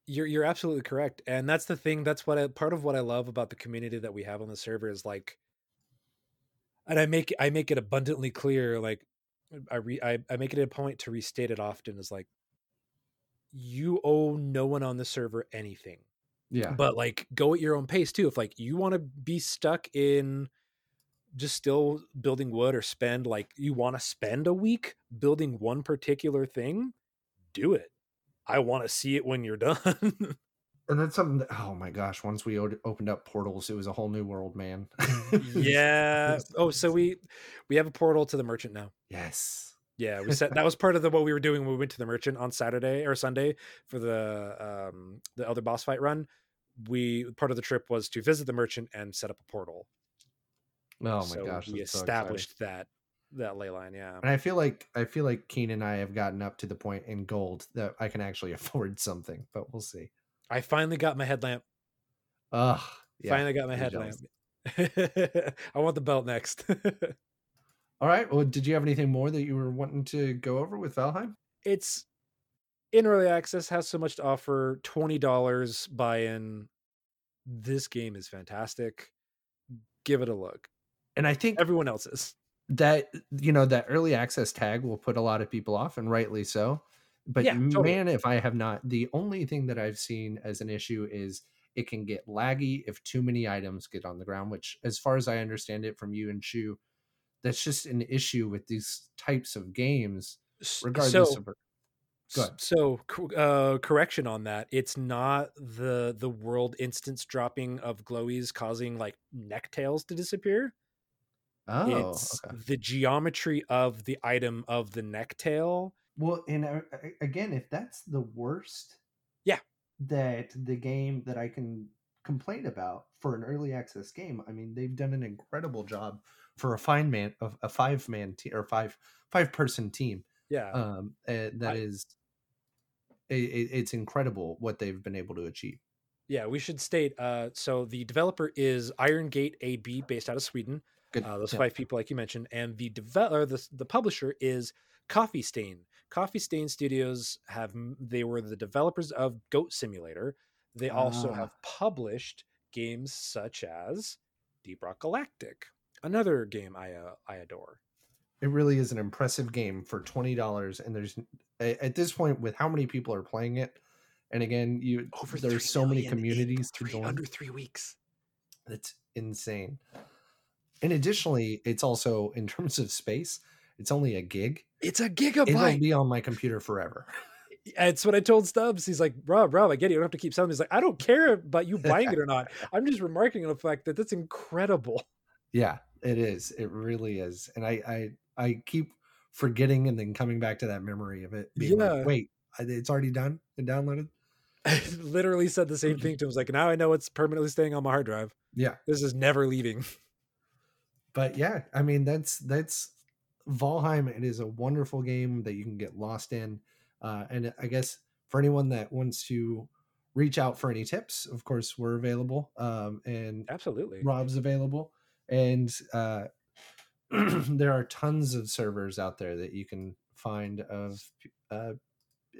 You're you're absolutely correct, and that's the thing. That's what I, part of what I love about the community that we have on the server is like, and I make I make it abundantly clear. Like, I re, I, I make it a point to restate it often. Is like, you owe no one on the server anything, yeah but like go at your own pace too. If like you want to be stuck in just still building wood or spend like you want to spend a week building one particular thing, do it. I want to see it when you're done. and that's something that oh my gosh once we opened up portals it was a whole new world man yeah. Oh, so we we have a portal to the merchant now. Yes Yeah, we said that was part of the what we were doing when we went to the merchant on Saturday or Sunday for the um the other boss fight run. We part of the trip was to visit the merchant and set up a portal. oh my So gosh we that's so established that that ley line. Yeah, and i feel like i feel like keen and i have gotten up to the point in gold that i can actually afford something but we'll see I finally got my headlamp. Ugh, yeah, finally got my headlamp. I want the belt next. all right well did you have anything more that you were wanting to go over with valheim? It's in early access has so much to offer $20 buy-in this game is fantastic give it a look. And i think everyone else is that you know that early access tag will put a lot of people off and rightly so but Yeah, totally. man if i have not the only thing that i've seen as an issue is it can get laggy if too many items get on the ground which as far as i understand it from you and shu that's just an issue with these types of games regardless so, of Go ahead. so uh, correction on that it's not the the world instance dropping of glowies causing like neck tails to disappear oh it's okay the geometry of the item of the neck tail well and uh, again if that's the worst Yeah. that the game that i can complain about for an early access game i mean they've done an incredible job for a fine man of a five man team or five five person team yeah um uh, that I- is it, it's incredible what they've been able to achieve Yeah, we should state. Uh, so the developer is Iron Gate AB, based out of Sweden. good Uh, those yeah. five people, like you mentioned, and the developer, the, the publisher is Coffee Stain. Coffee Stain Studios have they were the developers of Goat Simulator. They also Ah. have published games such as Deep Rock Galactic, another game I uh, I adore. it really is an impressive game for $20 and there's at this point with how many people are playing it and again you three there's so many communities to three- join under three weeks. That's insane. And additionally, it's also in terms of space, it's only a gig. It's a gigabyte. It'll be on my computer forever. It's what I told Stubbs. He's like, Rob, Rob, I get it. You don't have to keep selling. me." He's like, I don't care about you buying it or not. I'm just remarking on the fact that that's incredible. yeah, it is. It really is. And I I I keep forgetting and then coming back to that memory of it. Being Yeah. like, wait, it's already done and downloaded. I literally said the same thing to him. I was like, now I know it's permanently staying on my hard drive. Yeah. This is never leaving. But yeah, I mean that's that's Valheim. It is a wonderful game that you can get lost in. Uh, and I guess for anyone that wants to reach out for any tips, of course we're available. Um, and Absolutely. Rob's available. And uh, there are tons of servers out there that you can find of uh,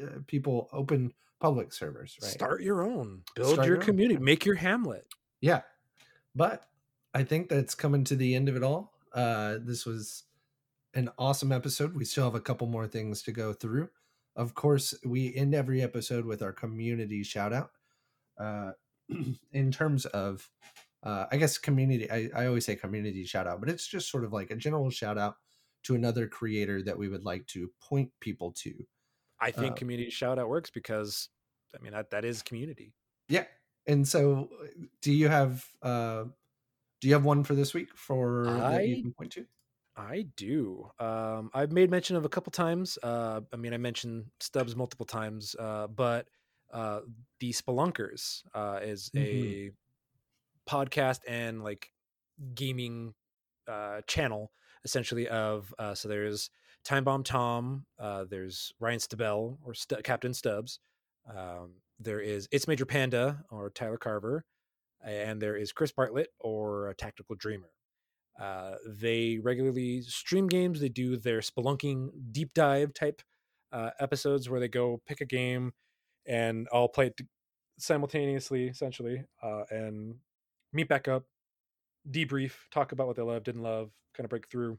uh, people open public servers. Right. Start your own. Build Start your your community. Make your Hamlet. Yeah. But I think that's coming to the end of it all. Uh, this was an awesome episode. We still have a couple more things to go through. Of course, we end every episode with our community shout out. Uh, in terms of, uh, I guess, community, I, I always say community shout out, but it's just sort of like a general shout out to another creator that we would like to point people to. I think Uh, community shout out works because I mean that that is community. Yeah. And so, do you have uh, do you have one for this week for that you I- can point to? I do. Um, I've made mention of a couple times. Uh, I mean, I mentioned Stubbs multiple times, uh, but uh, the Spelunkers uh, is a podcast and like gaming uh, channel, essentially. Of uh, so there's Time Bomb Tom, uh, there's Ryan Stabell or Stu- Captain Stubbs, um, there is It's Major Panda or Tyler Carver, and there is Chris Bartlett or a Tactical Dreamer. Uh, they regularly stream games. They do their spelunking deep dive type uh, episodes where they go pick a game and all play it simultaneously, essentially, uh, and meet back up, debrief, talk about what they love, didn't love, kind of break through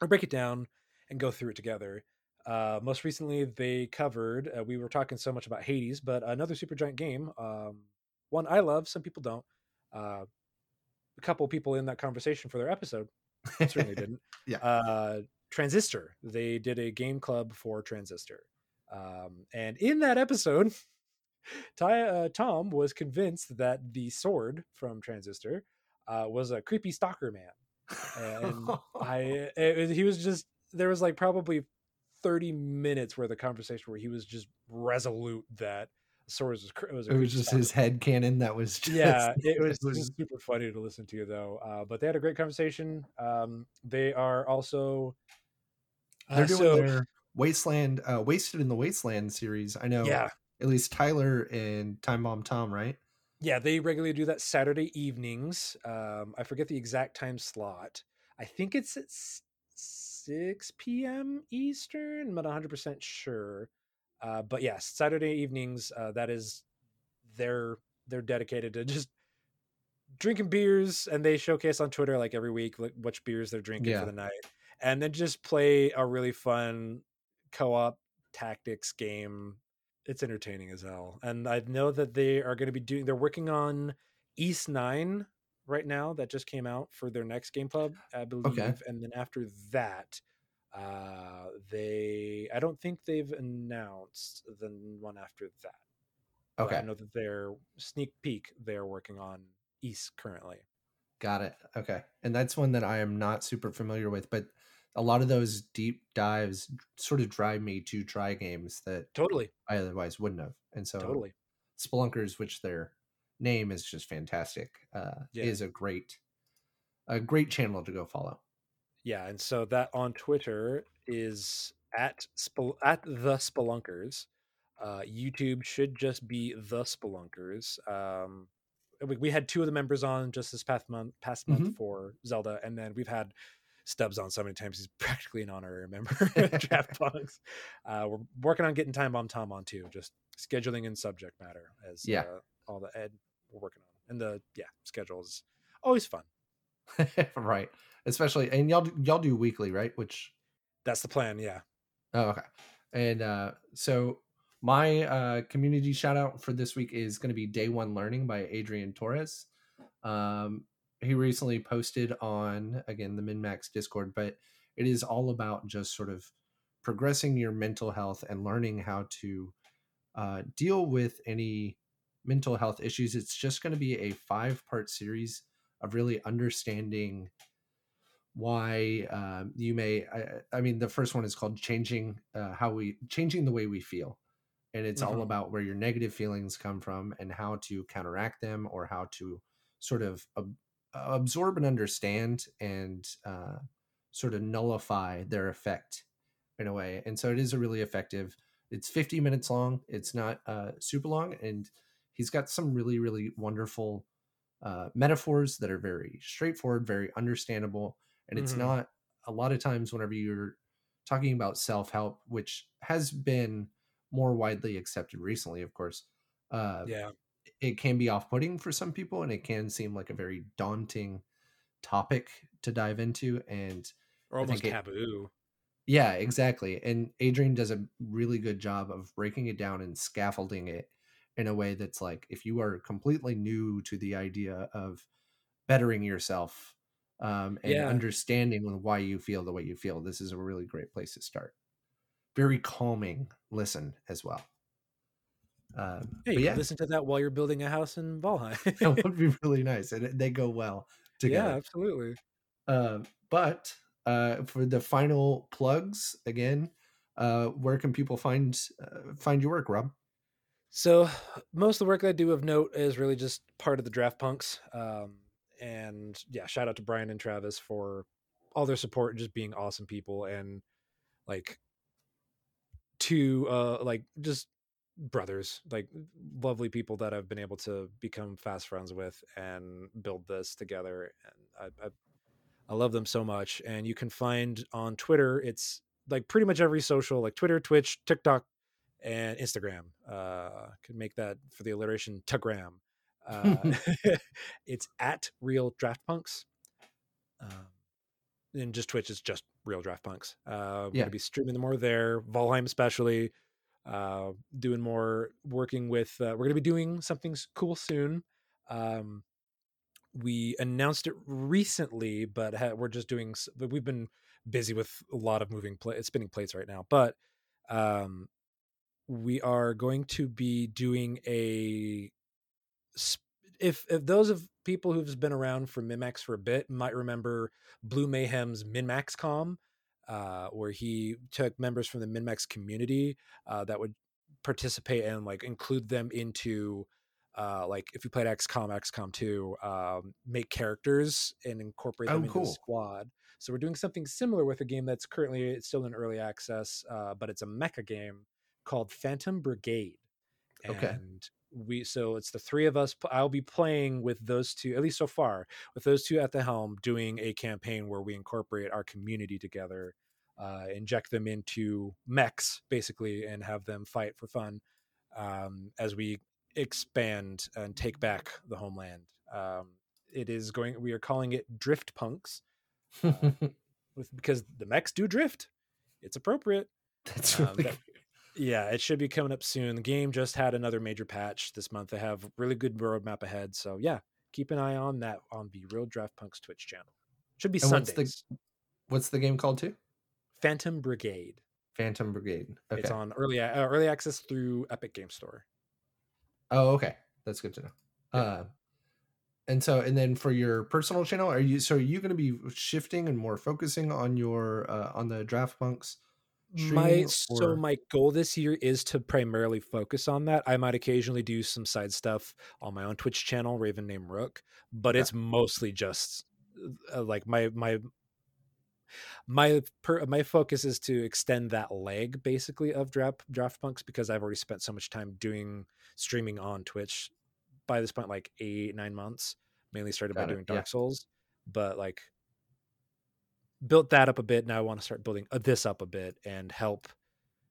or break it down and go through it together. Uh, most recently, they covered. Uh, we were talking so much about Hades, but another super giant game, um, one I love, some people don't. Uh, a couple people in that conversation for their episode certainly didn't. Yeah. Uh, Transistor. They did a game club for Transistor, um, and in that episode, Ty, uh, Tom was convinced that the sword from Transistor uh, was a creepy stalker man, and I it, he was just there was like probably thirty minutes worth of conversation where he was just resolute that the sword was cr- was a it was just stalker his head canon that was just yeah it was, was- super funny to listen to though. Uh, but they had a great conversation. Um, they are also uh, they're doing so- their wasteland uh wasted in the wasteland series. I know yeah at least tyler and time bomb tom right yeah they regularly do that saturday evenings um, i forget the exact time slot i think it's at 6 p.m eastern i'm not 100% sure uh, but yes saturday evenings uh, that is they're they're dedicated to just drinking beers and they showcase on twitter like every week like, which beers they're drinking Yeah. for the night and then just play a really fun co-op tactics game it's entertaining as hell and i know that they are going to be doing they're working on east 9 right now that just came out for their next game club i believe Okay. and then after that uh they i don't think they've announced the one after that but okay i know that their sneak peek they're working on east currently got it okay and that's one that i am not super familiar with but a lot of those deep dives sort of drive me to try games that totally i otherwise wouldn't have and so totally spelunkers which their name is just fantastic uh Yeah. is a great a great channel to go follow Yeah, and so that on Twitter is at Spel- at the Spelunkers. Uh, YouTube should just be the Spelunkers. Um, we, we had two of the members on just this past month, past month for Zelda, and then we've had Stubbs on so many times he's practically an honorary member of Draft Punks. Uh, we're working on getting Time Bomb Tom on too, just scheduling and subject matter as Yeah. uh, all the ed we're working on, and the yeah schedule is always fun. right especially and y'all y'all do weekly right which That's the plan. Yeah. Oh, okay. And uh, so my uh, community shout out for this week is going to be Day One Learning by Adrian Torres. Um, he recently posted on again the MinMax Discord, but it is all about just sort of progressing your mental health and learning how to uh, deal with any mental health issues. It's just going to be a five part series of really understanding why um, you may I, I mean the first one is called changing uh, how we changing the way we feel and it's Mhm. all about where your negative feelings come from and how to counteract them or how to sort of ab- absorb and understand and uh, sort of nullify their effect in a way. And so it is a really effective. It's 50 minutes long. It's not uh, super long, and he's got some really really wonderful uh, metaphors that are very straightforward, very understandable, and it's Mhm. not a lot of times whenever you're talking about self help, which has been more widely accepted recently, of course. Uh, Yeah. It can be off putting for some people, and it can seem like a very daunting topic to dive into. And Or almost it- taboo. yeah, exactly. And Adrian does a really good job of breaking it down and scaffolding it in a way that's like if you are completely new to the idea of bettering yourself um, and Yeah. understanding why you feel the way you feel, this is a really great place to start. Very calming listen as well. Um, Yeah, but you yeah, listen to that while you're building a house in Valheim. that would be really nice, and they go well together. yeah, absolutely. Um, but uh, for the final plugs again, uh, where can people find uh, find your work, Rob? So most of the work I do of note is really just part of the Draft Punks. Um, and yeah, shout out to Brian and Travis for all their support and just being awesome people and like to uh like just brothers, like lovely people that I've been able to become fast friends with and build this together. And I, I I love them so much. And you can find on Twitter, it's like pretty much every social, like Twitter, Twitch, TikTok, and Instagram. Uh, can make that for the alliteration Tagram. Uh, it's at Real Draft Punks. Um, and just Twitch is just Real Draft Punks. Uh, we're Yeah. gonna be streaming more there, Valheim especially. Uh, doing more, working with. Uh, we're gonna be doing something cool soon. Um, we announced it recently, but ha- we're just doing. but We've been busy with a lot of moving, pla- spinning plates right now. But um, we are going to be doing a. sp- If if those of people who've been around for Minmax for a bit might remember Blue Mayhem's Minmax Com, uh, where he took members from the Minmax community uh, that would participate and like include them into uh like if you played XCOM, XCOM 2, um, make characters and incorporate Oh, them into cool. the squad. So we're doing something similar with a game that's currently it's still in early access, uh, but it's a mecha game called Phantom Brigade. Okay. We so it's the three of us. i'll be playing with those two, at least so far, with those two at the helm, doing a campaign where we incorporate our community together, uh, inject them into mechs basically, and have them fight for fun um, as we expand and take back the homeland. Um, it is going. We are calling it Drift Punks with because the mechs do drift. It's appropriate. That's um, really that- Yeah, it should be coming up soon. The game just had another major patch this month. They have really good roadmap ahead. So yeah, keep an eye on that on the Real Draft Punks Twitch channel. Should be And what's the- What's the game called too? Phantom Brigade. Phantom Brigade. Okay. It's on early uh, early access through Epic Game Store. Oh, okay. That's good to know. Yeah. Uh, and so, and then for your personal channel, are you so are you going to be shifting and more focusing on your uh, on the Draft Punks? My so my goal this year is to primarily focus on that. I might occasionally do some side stuff on my own Twitch channel, Raven Name Rook, but Okay. it's mostly just uh, like my my my per, my focus is to extend that leg basically of draft draft punks because I've already spent so much time doing streaming on Twitch by this point like eight nine months mainly started by it, doing yeah. Dark Souls but like built that up a bit now I want to start building uh, this up a bit and help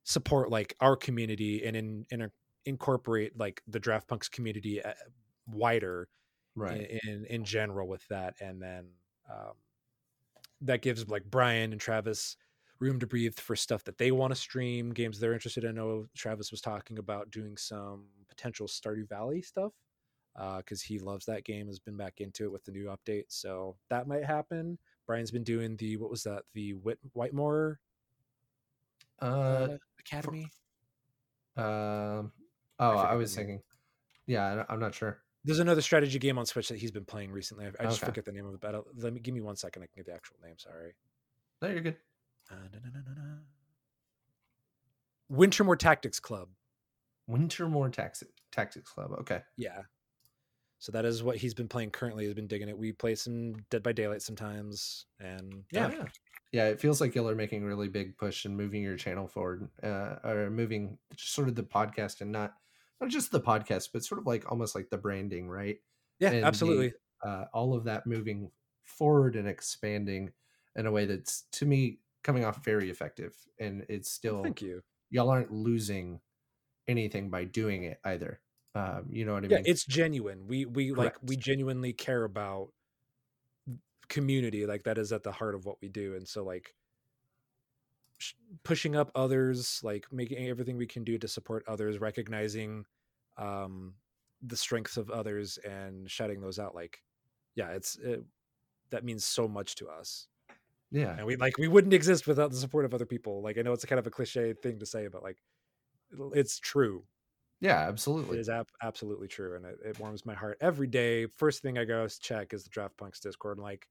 support like our community and in, in incorporate like the draft punks community uh, wider right? in, in in general with that. And then um that gives like brian and travis room to breathe for stuff that they want to stream games they're interested in. I know travis was talking about doing some potential stardew valley stuff because he loves that game has been back into it with the new update. So that might happen brian's been doing the what was that the Whit- Whitmore Uh, uh, academy um, oh, forget I, was thinking. Yeah, I- I'm not sure. there's another strategy game on switch that he's been playing recently i, I just Okay. forget the name of it but I'll- let me give me one second i can get the actual name sorry No, you're good. Uh. Wintermoor Tactics Club. Wintermoor Tactics Tactics Club. Okay. Yeah. So that is what he's been playing currently. He's been digging it. We play some Dead by Daylight sometimes, and yeah, yeah, yeah. It feels like y'all are making a really big push and moving your channel forward, uh, or moving just sort of the podcast and not not just the podcast, but sort of like almost like the branding, right? Yeah, And absolutely. the, uh, all of that moving forward and expanding in a way that's to me coming off very effective, and it's still Thank you. y'all aren't losing anything by doing it either. Um, you know what I Yeah, mean? it's genuine. We we like we genuinely care about community. Like that is at the heart of what we do, and so like sh- pushing up others, like making everything we can do to support others, recognizing um the strengths of others and shouting those out. Like, yeah, it's it, that means so much to us. yeah, and we like we wouldn't exist without the support of other people like i know it's a kind of a cliche thing to say but like it's true yeah, absolutely. It is ab- absolutely true and it, it warms my heart every day first thing i go s- check is the draft punks discord and like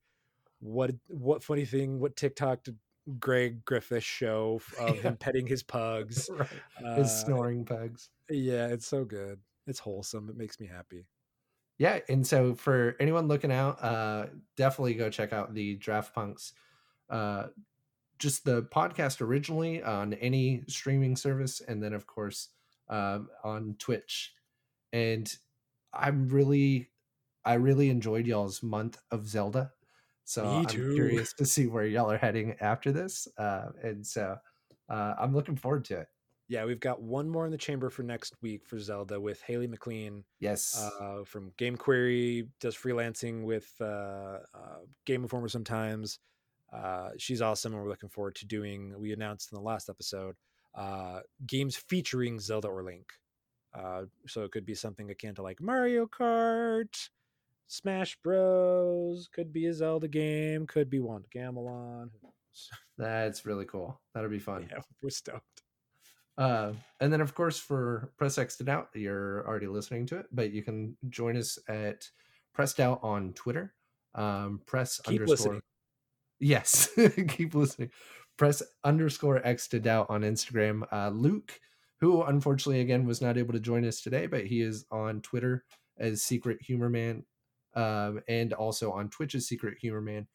what what funny thing what tiktok did greg griffith show of Yeah. him petting his pugs right. uh, His snoring pugs. yeah it's so good it's wholesome it makes me happy Yeah, and so for anyone looking out, uh, definitely go check out the Draft Punks. Uh, just the podcast originally on any streaming service, and then of course um, on Twitch. And I'm really, I really enjoyed y'all's month of Zelda. So I'm curious to see where y'all are heading after this, uh, and so uh, I'm looking forward to it. yeah we've got one more in the chamber for next week for zelda with haley mclean Yes, uh, from Game Query, does freelancing with uh, uh, Game Informer sometimes. Uh, she's awesome, and we're looking forward to doing. We announced in the last episode uh, games featuring Zelda or Link. Uh, so it could be something akin to like Mario Kart, Smash Bros. Could be a Zelda game. Could be Wand Gamelon. That's really cool. That'll be fun. Yeah, we're stoked. Uh, and then, of course, for Press X to Doubt, you're already listening to it, but you can join us at Pressed Out on Twitter. Um, press Keep underscore. listening. Yes, keep listening. Press underscore X to doubt on Instagram. Uh, Luke, who unfortunately again was not able to join us today, but he is on Twitter as Secret Humor Man, um, and also on Twitch as Secret Humor Man.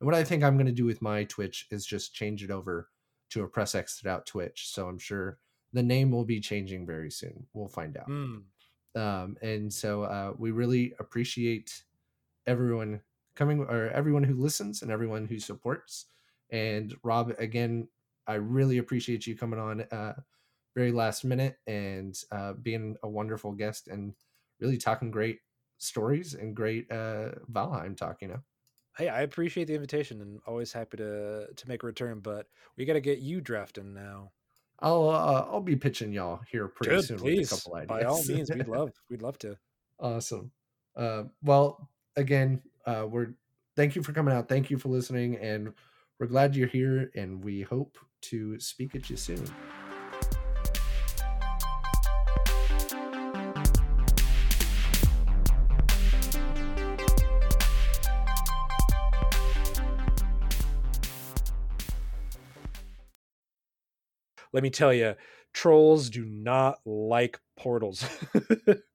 And what I think I'm going to do with my Twitch is just change it over to a Press X to Doubt Twitch. So I'm sure the name will be changing very soon. We'll find out. Mm. Um, and so uh, we really appreciate everyone coming or everyone who listens and everyone who supports. And Rob, again, I really appreciate you coming on uh, very last minute and uh, being a wonderful guest and really talking great stories and great uh, Valheim talk. You know, Hey, I appreciate the invitation and always happy to to make a return. But we got to get you drafting now. I'll uh, I'll be pitching y'all here pretty Good, soon please. with a couple ideas. By all means, we'd love we'd love to. Awesome. Uh, well, again, uh, we're thank you for coming out. Thank you for listening, and we're glad you're here. And we hope to speak at you soon. Let me tell you, trolls do not like portals.